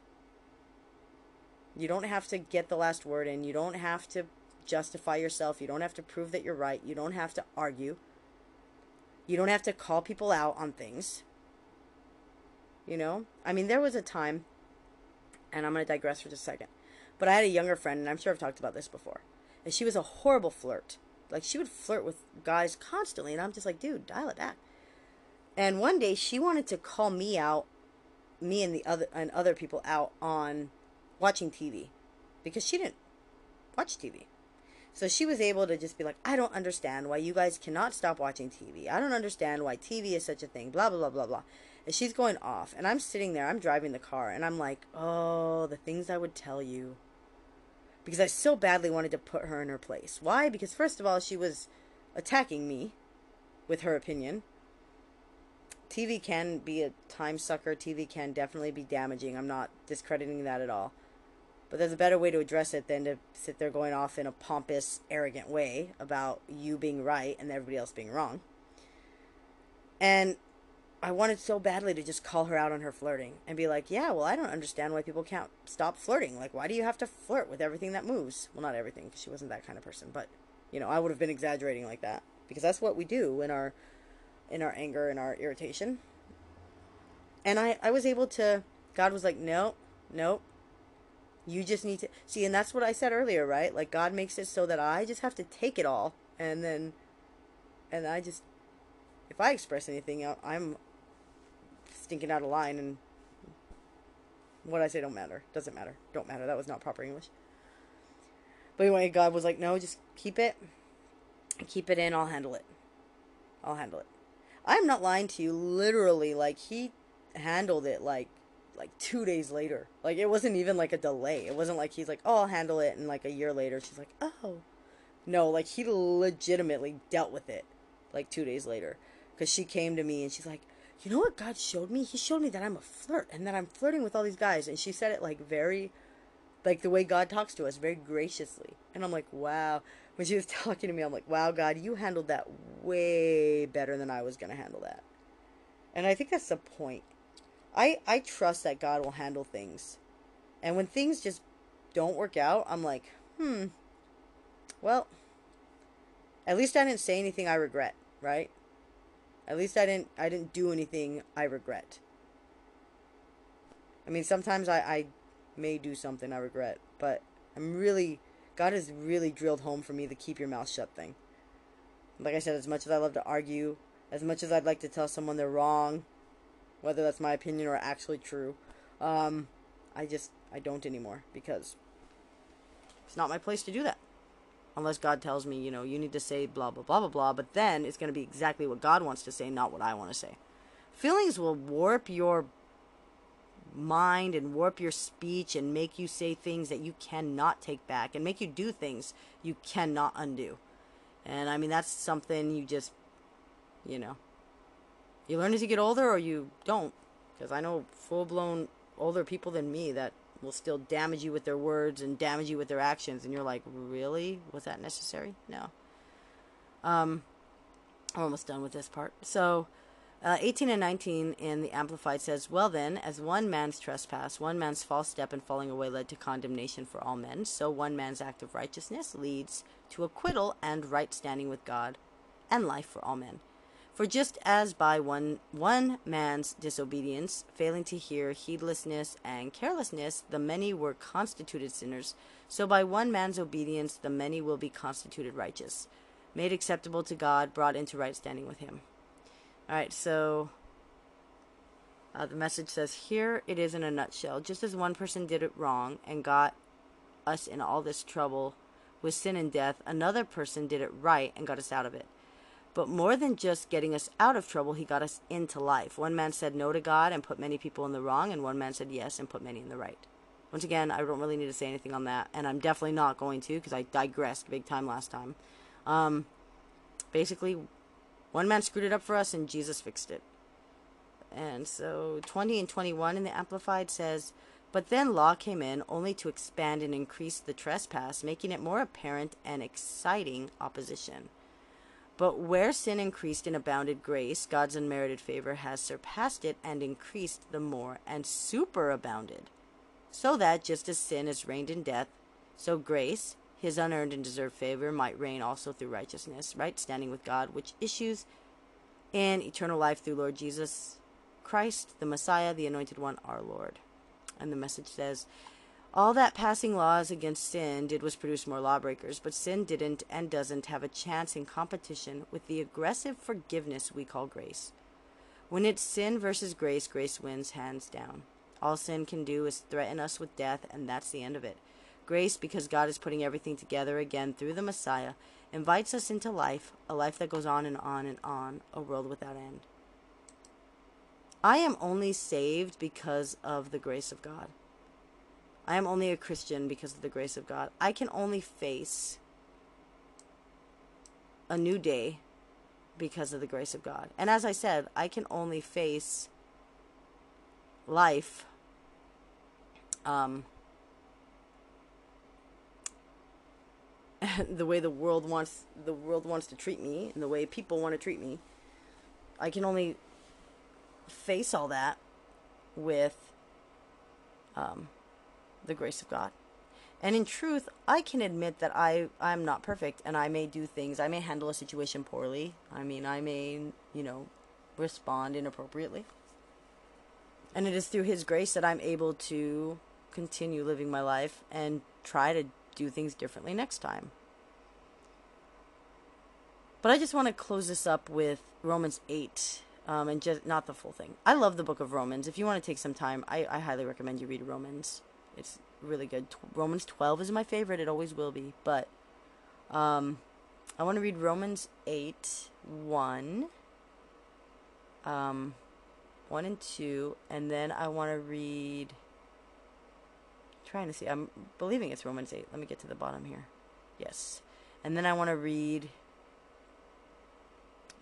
[SPEAKER 1] You don't have to get the last word in. You don't have to justify yourself. You don't have to prove that you're right. You don't have to argue. You don't have to call people out on things. You know? I mean, there was a time, and I'm going to digress for just a second, but I had a younger friend, and I'm sure I've talked about this before, and she was a horrible flirt. Like, she would flirt with guys constantly, and I'm just like, dude, dial it back. And one day she wanted to call me out, me and the other and other people out on watching TV because she didn't watch TV. So she was able to just be like, I don't understand why you guys cannot stop watching TV. I don't understand why TV is such a thing, blah, blah, blah, blah, blah. And she's going off. And I'm sitting there, I'm driving the car, and I'm like, oh, the things I would tell you. Because I so badly wanted to put her in her place. Why? Because, first of all, she was attacking me with her opinion. TV can be a time sucker. TV can definitely be damaging. I'm not discrediting that at all. But there's a better way to address it than to sit there going off in a pompous, arrogant way about you being right and everybody else being wrong. And I wanted so badly to just call her out on her flirting and be like, yeah, well, I don't understand why people can't stop flirting. Like, why do you have to flirt with everything that moves? Well, not everything, because she wasn't that kind of person, but you know, I would have been exaggerating like that because that's what we do in our in our anger and our irritation. And I I was able to. God was like, no, no. You just need to see, and that's what I said earlier, right? Like God makes it so that I just have to take it all, and then, and I just, if I express anything, I'm stinking out of line and what I say don't matter. Doesn't matter. Don't matter. That was not proper English. But anyway, God was like, no, just keep it. Keep it in. I'll handle it. I'll handle it. I'm not lying to you. Literally, like, he handled it like like two days later. Like it wasn't even like a delay. It wasn't like he's like, oh, I'll handle it, and like a year later, she's like, oh, no, like he legitimately dealt with it, like two days later, because she came to me and she's like, you know what God showed me? He showed me that I'm a flirt and that I'm flirting with all these guys. And she said it like very, like the way God talks to us, very graciously. And I'm like, wow. When she was talking to me, I'm like, wow, God, you handled that way better than I was to handle that. And I think that's the point. I, I trust that God will handle things. And when things just don't work out, I'm like, hmm, well, at least I didn't say anything I regret, right? At least I didn't I didn't do anything I regret. I mean, sometimes I, I may do something I regret, but I'm really God has really drilled home for me the keep your mouth shut thing. Like I said, as much as I love to argue, as much as I'd like to tell someone they're wrong, whether that's my opinion or actually true, um, I just I don't anymore because it's not my place to do that unless God tells me, you know, you need to say blah, blah, blah, blah, blah. But then it's going to be exactly what God wants to say, not what I want to say. Feelings will warp your mind and warp your speech and make you say things that you cannot take back and make you do things you cannot undo. And I mean, that's something you just, you know, you learn as you get older or you don't. Because I know full blown older people than me that will still damage you with their words and damage you with their actions and you're like really? Was that necessary? No. Um i'm almost done with this part. So uh, 18 and 19 in the amplified says well then as one man's trespass one man's false step and falling away led to condemnation for all men so one man's act of righteousness leads to acquittal and right standing with god and life for all men for just as by one, one man's disobedience, failing to hear, heedlessness, and carelessness, the many were constituted sinners, so by one man's obedience, the many will be constituted righteous, made acceptable to God, brought into right standing with Him. All right, so uh, the message says here it is in a nutshell. Just as one person did it wrong and got us in all this trouble with sin and death, another person did it right and got us out of it. But more than just getting us out of trouble, he got us into life. One man said no to God and put many people in the wrong, and one man said yes and put many in the right. Once again, I don't really need to say anything on that, and I'm definitely not going to because I digressed big time last time. Um, basically, one man screwed it up for us, and Jesus fixed it. And so 20 and 21 in the Amplified says, But then law came in only to expand and increase the trespass, making it more apparent and exciting opposition. But where sin increased and abounded grace, God's unmerited favor has surpassed it and increased the more and superabounded. So that just as sin has reigned in death, so grace, his unearned and deserved favor, might reign also through righteousness, right standing with God, which issues in eternal life through Lord Jesus Christ, the Messiah, the Anointed One, our Lord. And the message says, all that passing laws against sin did was produce more lawbreakers, but sin didn't and doesn't have a chance in competition with the aggressive forgiveness we call grace. When it's sin versus grace, grace wins hands down. All sin can do is threaten us with death, and that's the end of it. Grace, because God is putting everything together again through the Messiah, invites us into life, a life that goes on and on and on, a world without end. I am only saved because of the grace of God. I am only a Christian because of the grace of God. I can only face a new day because of the grace of God. And as I said, I can only face life um, the way the world wants the world wants to treat me and the way people want to treat me. I can only face all that with um, the grace of God. And in truth, I can admit that I I'm not perfect and I may do things. I may handle a situation poorly. I mean, I may, you know, respond inappropriately. And it is through his grace that I'm able to continue living my life and try to do things differently next time. But I just want to close this up with Romans 8 um, and just not the full thing. I love the book of Romans. If you want to take some time, I, I highly recommend you read Romans. It's really good. Romans 12 is my favorite. It always will be. But um, I want to read Romans 8 1, um, 1 and 2, and then I want to read. Trying to see. I'm believing it's Romans 8. Let me get to the bottom here. Yes. And then I want to read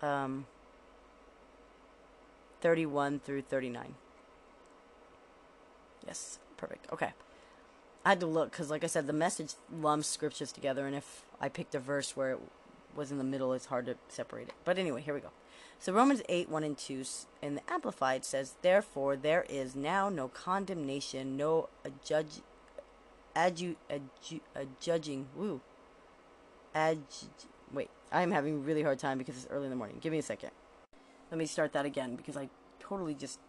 [SPEAKER 1] um, 31 through 39. Yes, perfect. Okay. I had to look because, like I said, the message lumps scriptures together, and if I picked a verse where it was in the middle, it's hard to separate it. But anyway, here we go. So Romans 8, 1 and 2 in the Amplified says, Therefore there is now no condemnation, no a judge, adju, adju, a judging, woo, adju, wait, I'm having a really hard time because it's early in the morning. Give me a second. Let me start that again because I totally just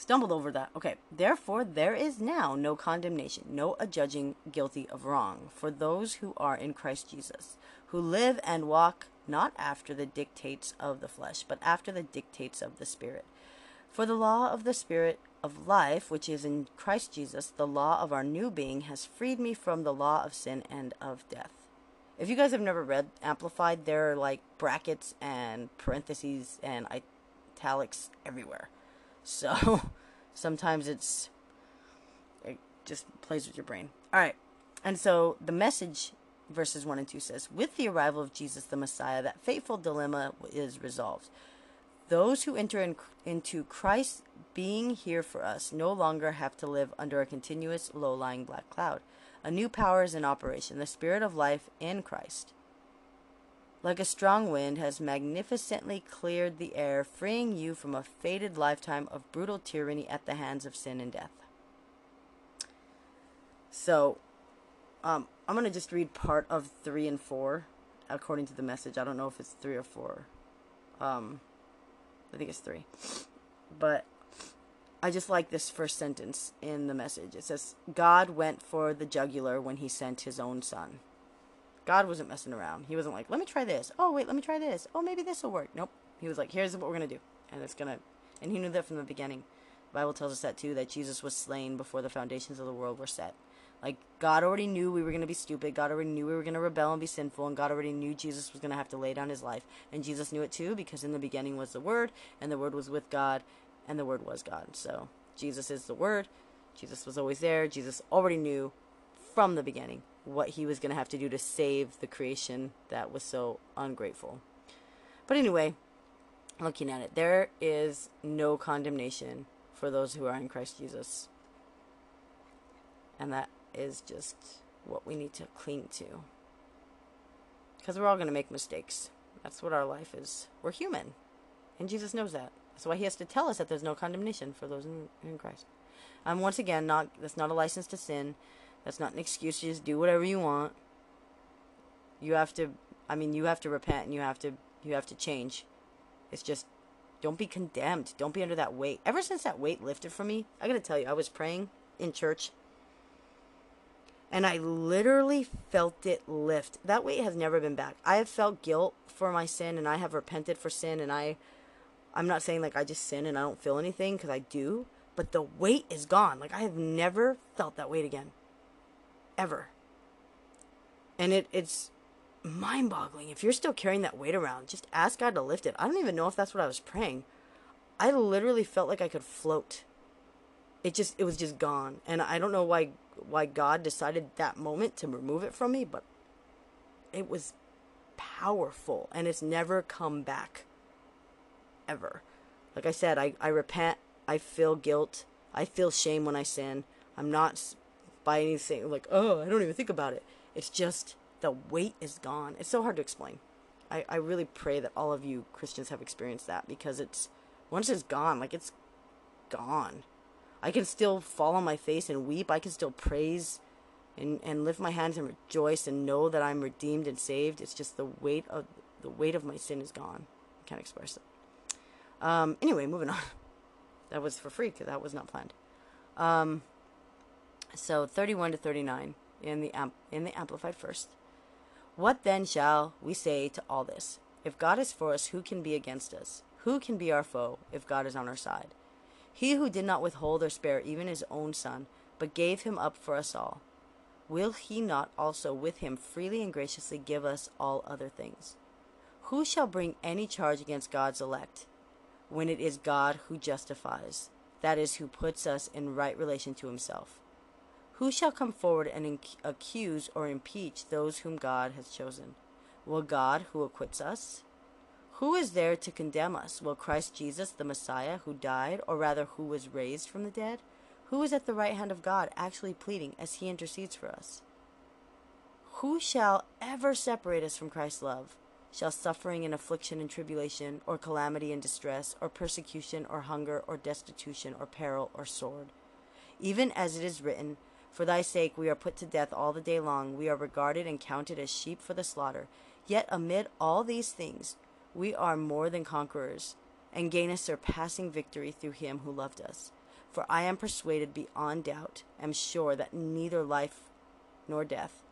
[SPEAKER 1] stumbled over that. Okay. Therefore, there is now no condemnation, no adjudging guilty of wrong for those who are in Christ Jesus, who live and walk not after the dictates of the flesh, but after the dictates of the Spirit. For the law of the Spirit of life, which is in Christ Jesus, the law of our new being, has freed me from the law of sin and of death. If you guys have never read Amplified, there are like brackets and parentheses and italics everywhere. So sometimes it's it just plays with your brain. All right. And so the message verses 1 and 2 says, With the arrival of Jesus the Messiah, that fateful dilemma is resolved. Those who enter in, into Christ being here for us no longer have to live under a continuous low lying black cloud. A new power is in operation, the Spirit of life in Christ. Like a strong wind, has magnificently cleared the air, freeing you from a fated lifetime of brutal tyranny at the hands of sin and death. So, um, I'm going to just read part of 3 and 4 according to the message. I don't know if it's 3 or 4. Um, I think it's 3. But I just like this first sentence in the message. It says, God went for the jugular when he sent his own son. God wasn't messing around. He wasn't like, let me try this. Oh, wait, let me try this. Oh, maybe this will work. Nope. He was like, here's what we're going to do. And it's going to, and he knew that from the beginning. The Bible tells us that too, that Jesus was slain before the foundations of the world were set. Like, God already knew we were going to be stupid. God already knew we were going to rebel and be sinful. And God already knew Jesus was going to have to lay down his life. And Jesus knew it too, because in the beginning was the Word, and the Word was with God, and the Word was God. So, Jesus is the Word. Jesus was always there. Jesus already knew from the beginning what he was going to have to do to save the creation that was so ungrateful. But anyway, looking at it, there is no condemnation for those who are in Christ Jesus. And that is just what we need to cling to. Because we're all going to make mistakes. That's what our life is. We're human. And Jesus knows that. That's why he has to tell us that there's no condemnation for those in, in Christ. Um, once again, not that's not a license to sin. That's not an excuse. Just do whatever you want. You have to. I mean, you have to repent and you have to. You have to change. It's just. Don't be condemned. Don't be under that weight. Ever since that weight lifted from me, I gotta tell you, I was praying in church and I literally felt it lift. That weight has never been back. I have felt guilt for my sin and I have repented for sin and I I'm not saying like I just sin and I don't feel anything cuz I do, but the weight is gone. Like I have never felt that weight again. Ever. And it it's mind-boggling. If you're still carrying that weight around, just ask God to lift it. I don't even know if that's what I was praying. I literally felt like I could float. It just it was just gone. And I don't know why why God decided that moment to remove it from me, but it was powerful and it's never come back ever. Like I said, I, I repent, I feel guilt, I feel shame when I sin. I'm not by anything like, oh, I don't even think about it. It's just the weight is gone. It's so hard to explain. I, I really pray that all of you Christians have experienced that because it's Once it's gone, like it's gone. I can still fall on my face and weep. I can still praise and, and lift my hands and rejoice and know that I'm redeemed and saved. It's just the weight of the weight of my sin is gone. I can't express it. Um, anyway, moving on. That was for free because that was not planned. Um, so 31 to 39 in the amp- in the amplified first. What then shall we say to all this? If God is for us, who can be against us? Who can be our foe if God is on our side? He who did not withhold or spare even his own son, but gave him up for us all, will he not also with him freely and graciously give us all other things? Who shall bring any charge against God's elect? when it is God who justifies, that is, who puts us in right relation to himself. Who shall come forward and accuse or impeach those whom God has chosen? Will God who acquits us? Who is there to condemn us? Will Christ Jesus, the Messiah, who died, or rather who was raised from the dead? Who is at the right hand of God, actually pleading as he intercedes for us? Who shall ever separate us from Christ's love? shall suffering and affliction and tribulation, or calamity and distress, or persecution, or hunger, or destitution, or peril, or sword. Even as it is written, For thy sake we are put to death all the day long, we are regarded and counted as sheep for the slaughter. Yet amid all these things we are more than conquerors, and gain a surpassing victory through him who loved us. For I am persuaded beyond doubt, am sure that neither life nor death,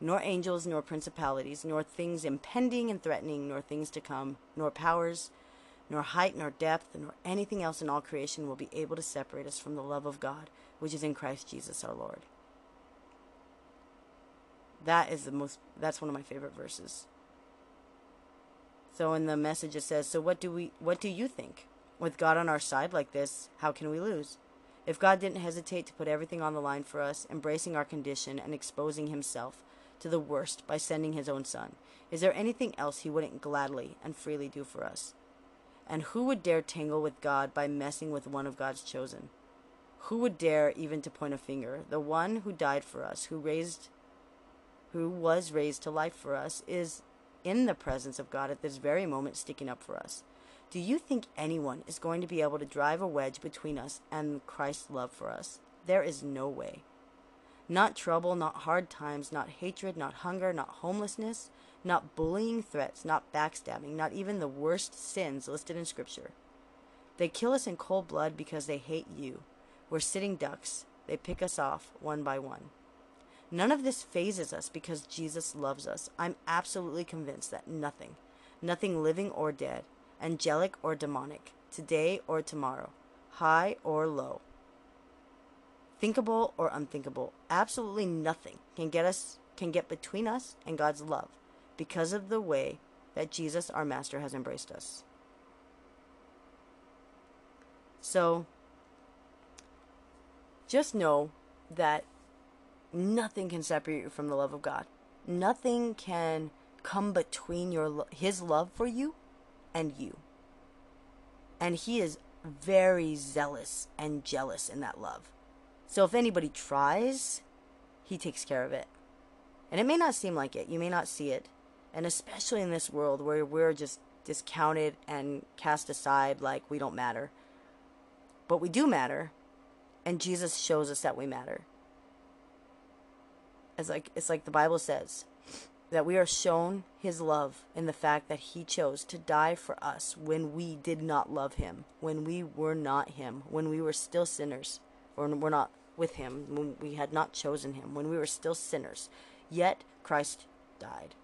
[SPEAKER 1] nor angels, nor principalities, nor things impending and threatening, nor things to come, nor powers, nor height, nor depth, nor anything else in all creation will be able to separate us from the love of God, which is in Christ Jesus our Lord. That is the most that's one of my favorite verses. So in the message it says, "So what do we what do you think? With God on our side like this, how can we lose?" If God didn't hesitate to put everything on the line for us, embracing our condition and exposing himself, to the worst by sending his own son? Is there anything else he wouldn't gladly and freely do for us? And who would dare tangle with God by messing with one of God's chosen? Who would dare even to point a finger? The one who died for us, who raised who was raised to life for us is in the presence of God at this very moment sticking up for us. Do you think anyone is going to be able to drive a wedge between us and Christ's love for us? There is no way. Not trouble, not hard times, not hatred, not hunger, not homelessness, not bullying threats, not backstabbing, not even the worst sins listed in Scripture. They kill us in cold blood because they hate you. We're sitting ducks. They pick us off one by one. None of this fazes us because Jesus loves us. I'm absolutely convinced that nothing, nothing living or dead, angelic or demonic, today or tomorrow, high or low, thinkable or unthinkable. Absolutely nothing can get us can get between us and God's love because of the way that Jesus our master has embraced us. So just know that nothing can separate you from the love of God. Nothing can come between your his love for you and you. And he is very zealous and jealous in that love. So if anybody tries, he takes care of it. And it may not seem like it, you may not see it. And especially in this world where we're just discounted and cast aside like we don't matter. But we do matter, and Jesus shows us that we matter. It's like it's like the Bible says that we are shown his love in the fact that he chose to die for us when we did not love him, when we were not him, when we were still sinners, or we're not with him when we had not chosen him, when we were still sinners. Yet Christ died.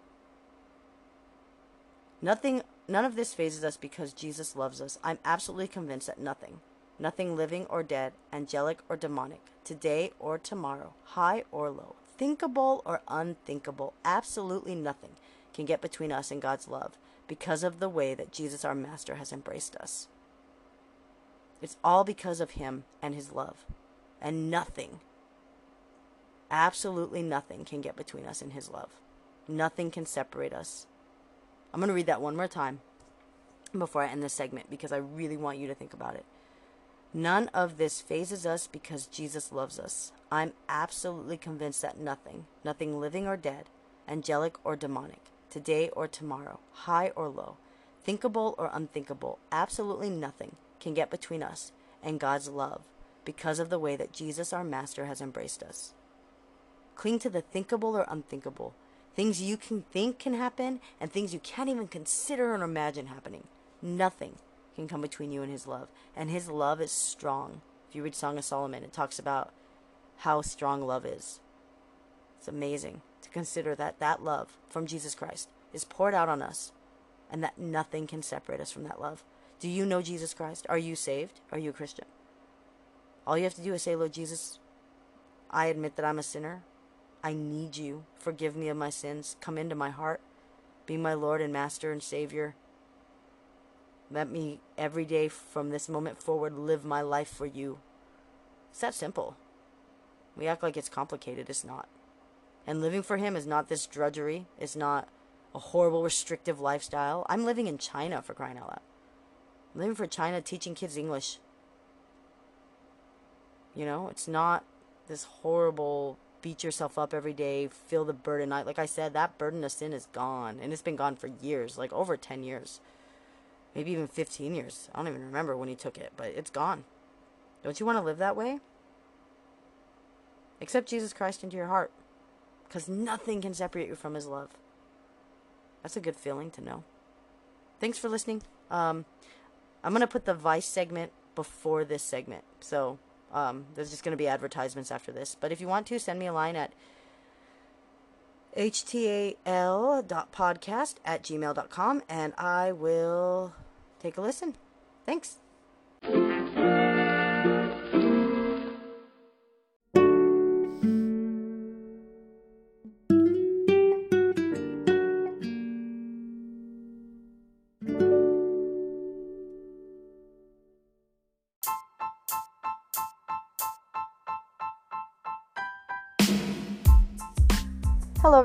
[SPEAKER 1] Nothing none of this fazes us because Jesus loves us. I'm absolutely convinced that nothing, nothing living or dead, angelic or demonic, today or tomorrow, high or low, thinkable or unthinkable, absolutely nothing can get between us and God's love because of the way that Jesus our master has embraced us. It's all because of him and his love and nothing, absolutely nothing can get between us and His love. Nothing can separate us. I'm going to read that one more time before I end this segment because I really want you to think about it. None of this fazes us because Jesus loves us. I'm absolutely convinced that nothing, nothing living or dead, angelic or demonic, today or tomorrow, high or low, thinkable or unthinkable, absolutely nothing can get between us and God's love because of the way that Jesus, our Master, has embraced us. Cling to the thinkable or unthinkable, things you can think can happen, and things you can't even consider or imagine happening. Nothing can come between you and His love, and His love is strong. If you read Song of Solomon, it talks about how strong love is. It's amazing to consider that that love from Jesus Christ is poured out on us and that nothing can separate us from that love. Do you know Jesus Christ? Are you saved? Are you a Christian? All you have to do is say, Lord Jesus, I admit that I'm a sinner. I need you. Forgive me of my sins. Come into my heart. Be my Lord and Master and Savior. Let me, every day from this moment forward, live my life for you. It's that simple. We act like it's complicated. It's not. And living for Him is not this drudgery. It's not a horrible, restrictive lifestyle. I'm living in China for crying out loud. I'm living for China, teaching kids English. You know, it's not this horrible beat yourself up every day, feel the burden. Like I said, that burden of sin is gone. And it's been gone for years, like over 10 years. Maybe even 15 years. I don't even remember when he took it, but it's gone. Don't you want to live that way? Accept Jesus Christ into your heart. Because nothing can separate you from his love. That's a good feeling to know. Thanks for listening. Um, I'm going to put the Vice segment before this segment. So um, there's just going to be advertisements after this. But if you want to, send me a line at htal.podcast at gmail.com and I will take a listen. Thanks.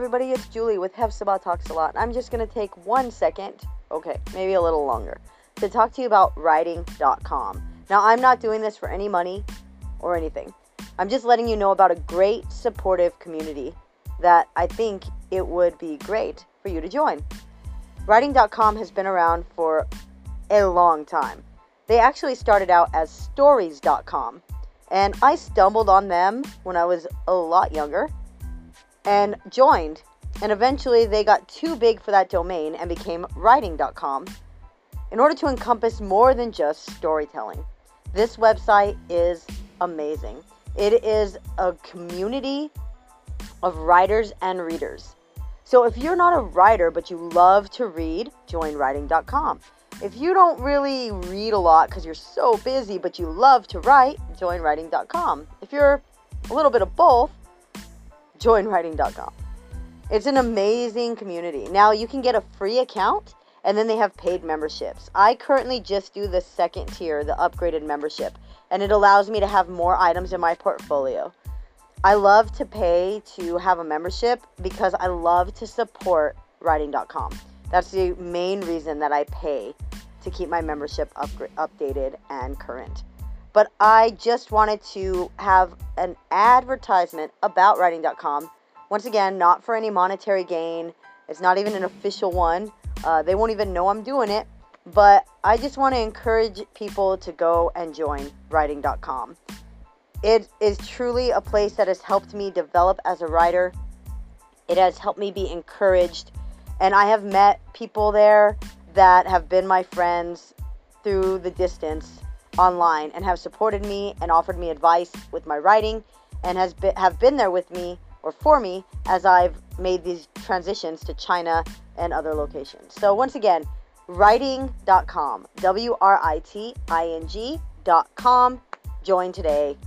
[SPEAKER 1] Everybody. It's Julie with Hefzibah Talks a Lot. I'm just going to take one second, okay, maybe a little longer, to talk to you about writing.com. Now, I'm not doing this for any money or anything. I'm just letting you know about a great supportive community that I think it would be great for you to join. Writing.com has been around for a long time. They actually started out as stories.com, and I stumbled on them when I was a lot younger and joined. And eventually they got too big for that domain and became writing.com in order to encompass more than just storytelling. This website is amazing. It is a community of writers and readers. So if you're not a writer but you love to read, join writing.com. If you don't really read a lot because you're so busy but you love to write, join writing.com. If you're a little bit of both, joinwriting.com. It's an amazing community. Now you can get a free account and then they have paid memberships. I currently just do the second tier, the upgraded membership, and it allows me to have more items in my portfolio. I love to pay to have a membership because I love to support writing.com. That's the main reason that I pay to keep my membership updated and current but I just wanted to have an advertisement about writing.com. Once again, not for any monetary gain. It's not even an official one. Uh, they won't even know I'm doing it. But I just want to encourage people to go and join writing.com. It is truly a place that has helped me develop as a writer. It has helped me be encouraged. And I have met people there that have been my friends through the distance online and have supported me and offered me advice with my writing and has been, have been there with me or for me as I've made these transitions to China and other locations. So once again, writing.com, W R I T I N G.com. Join today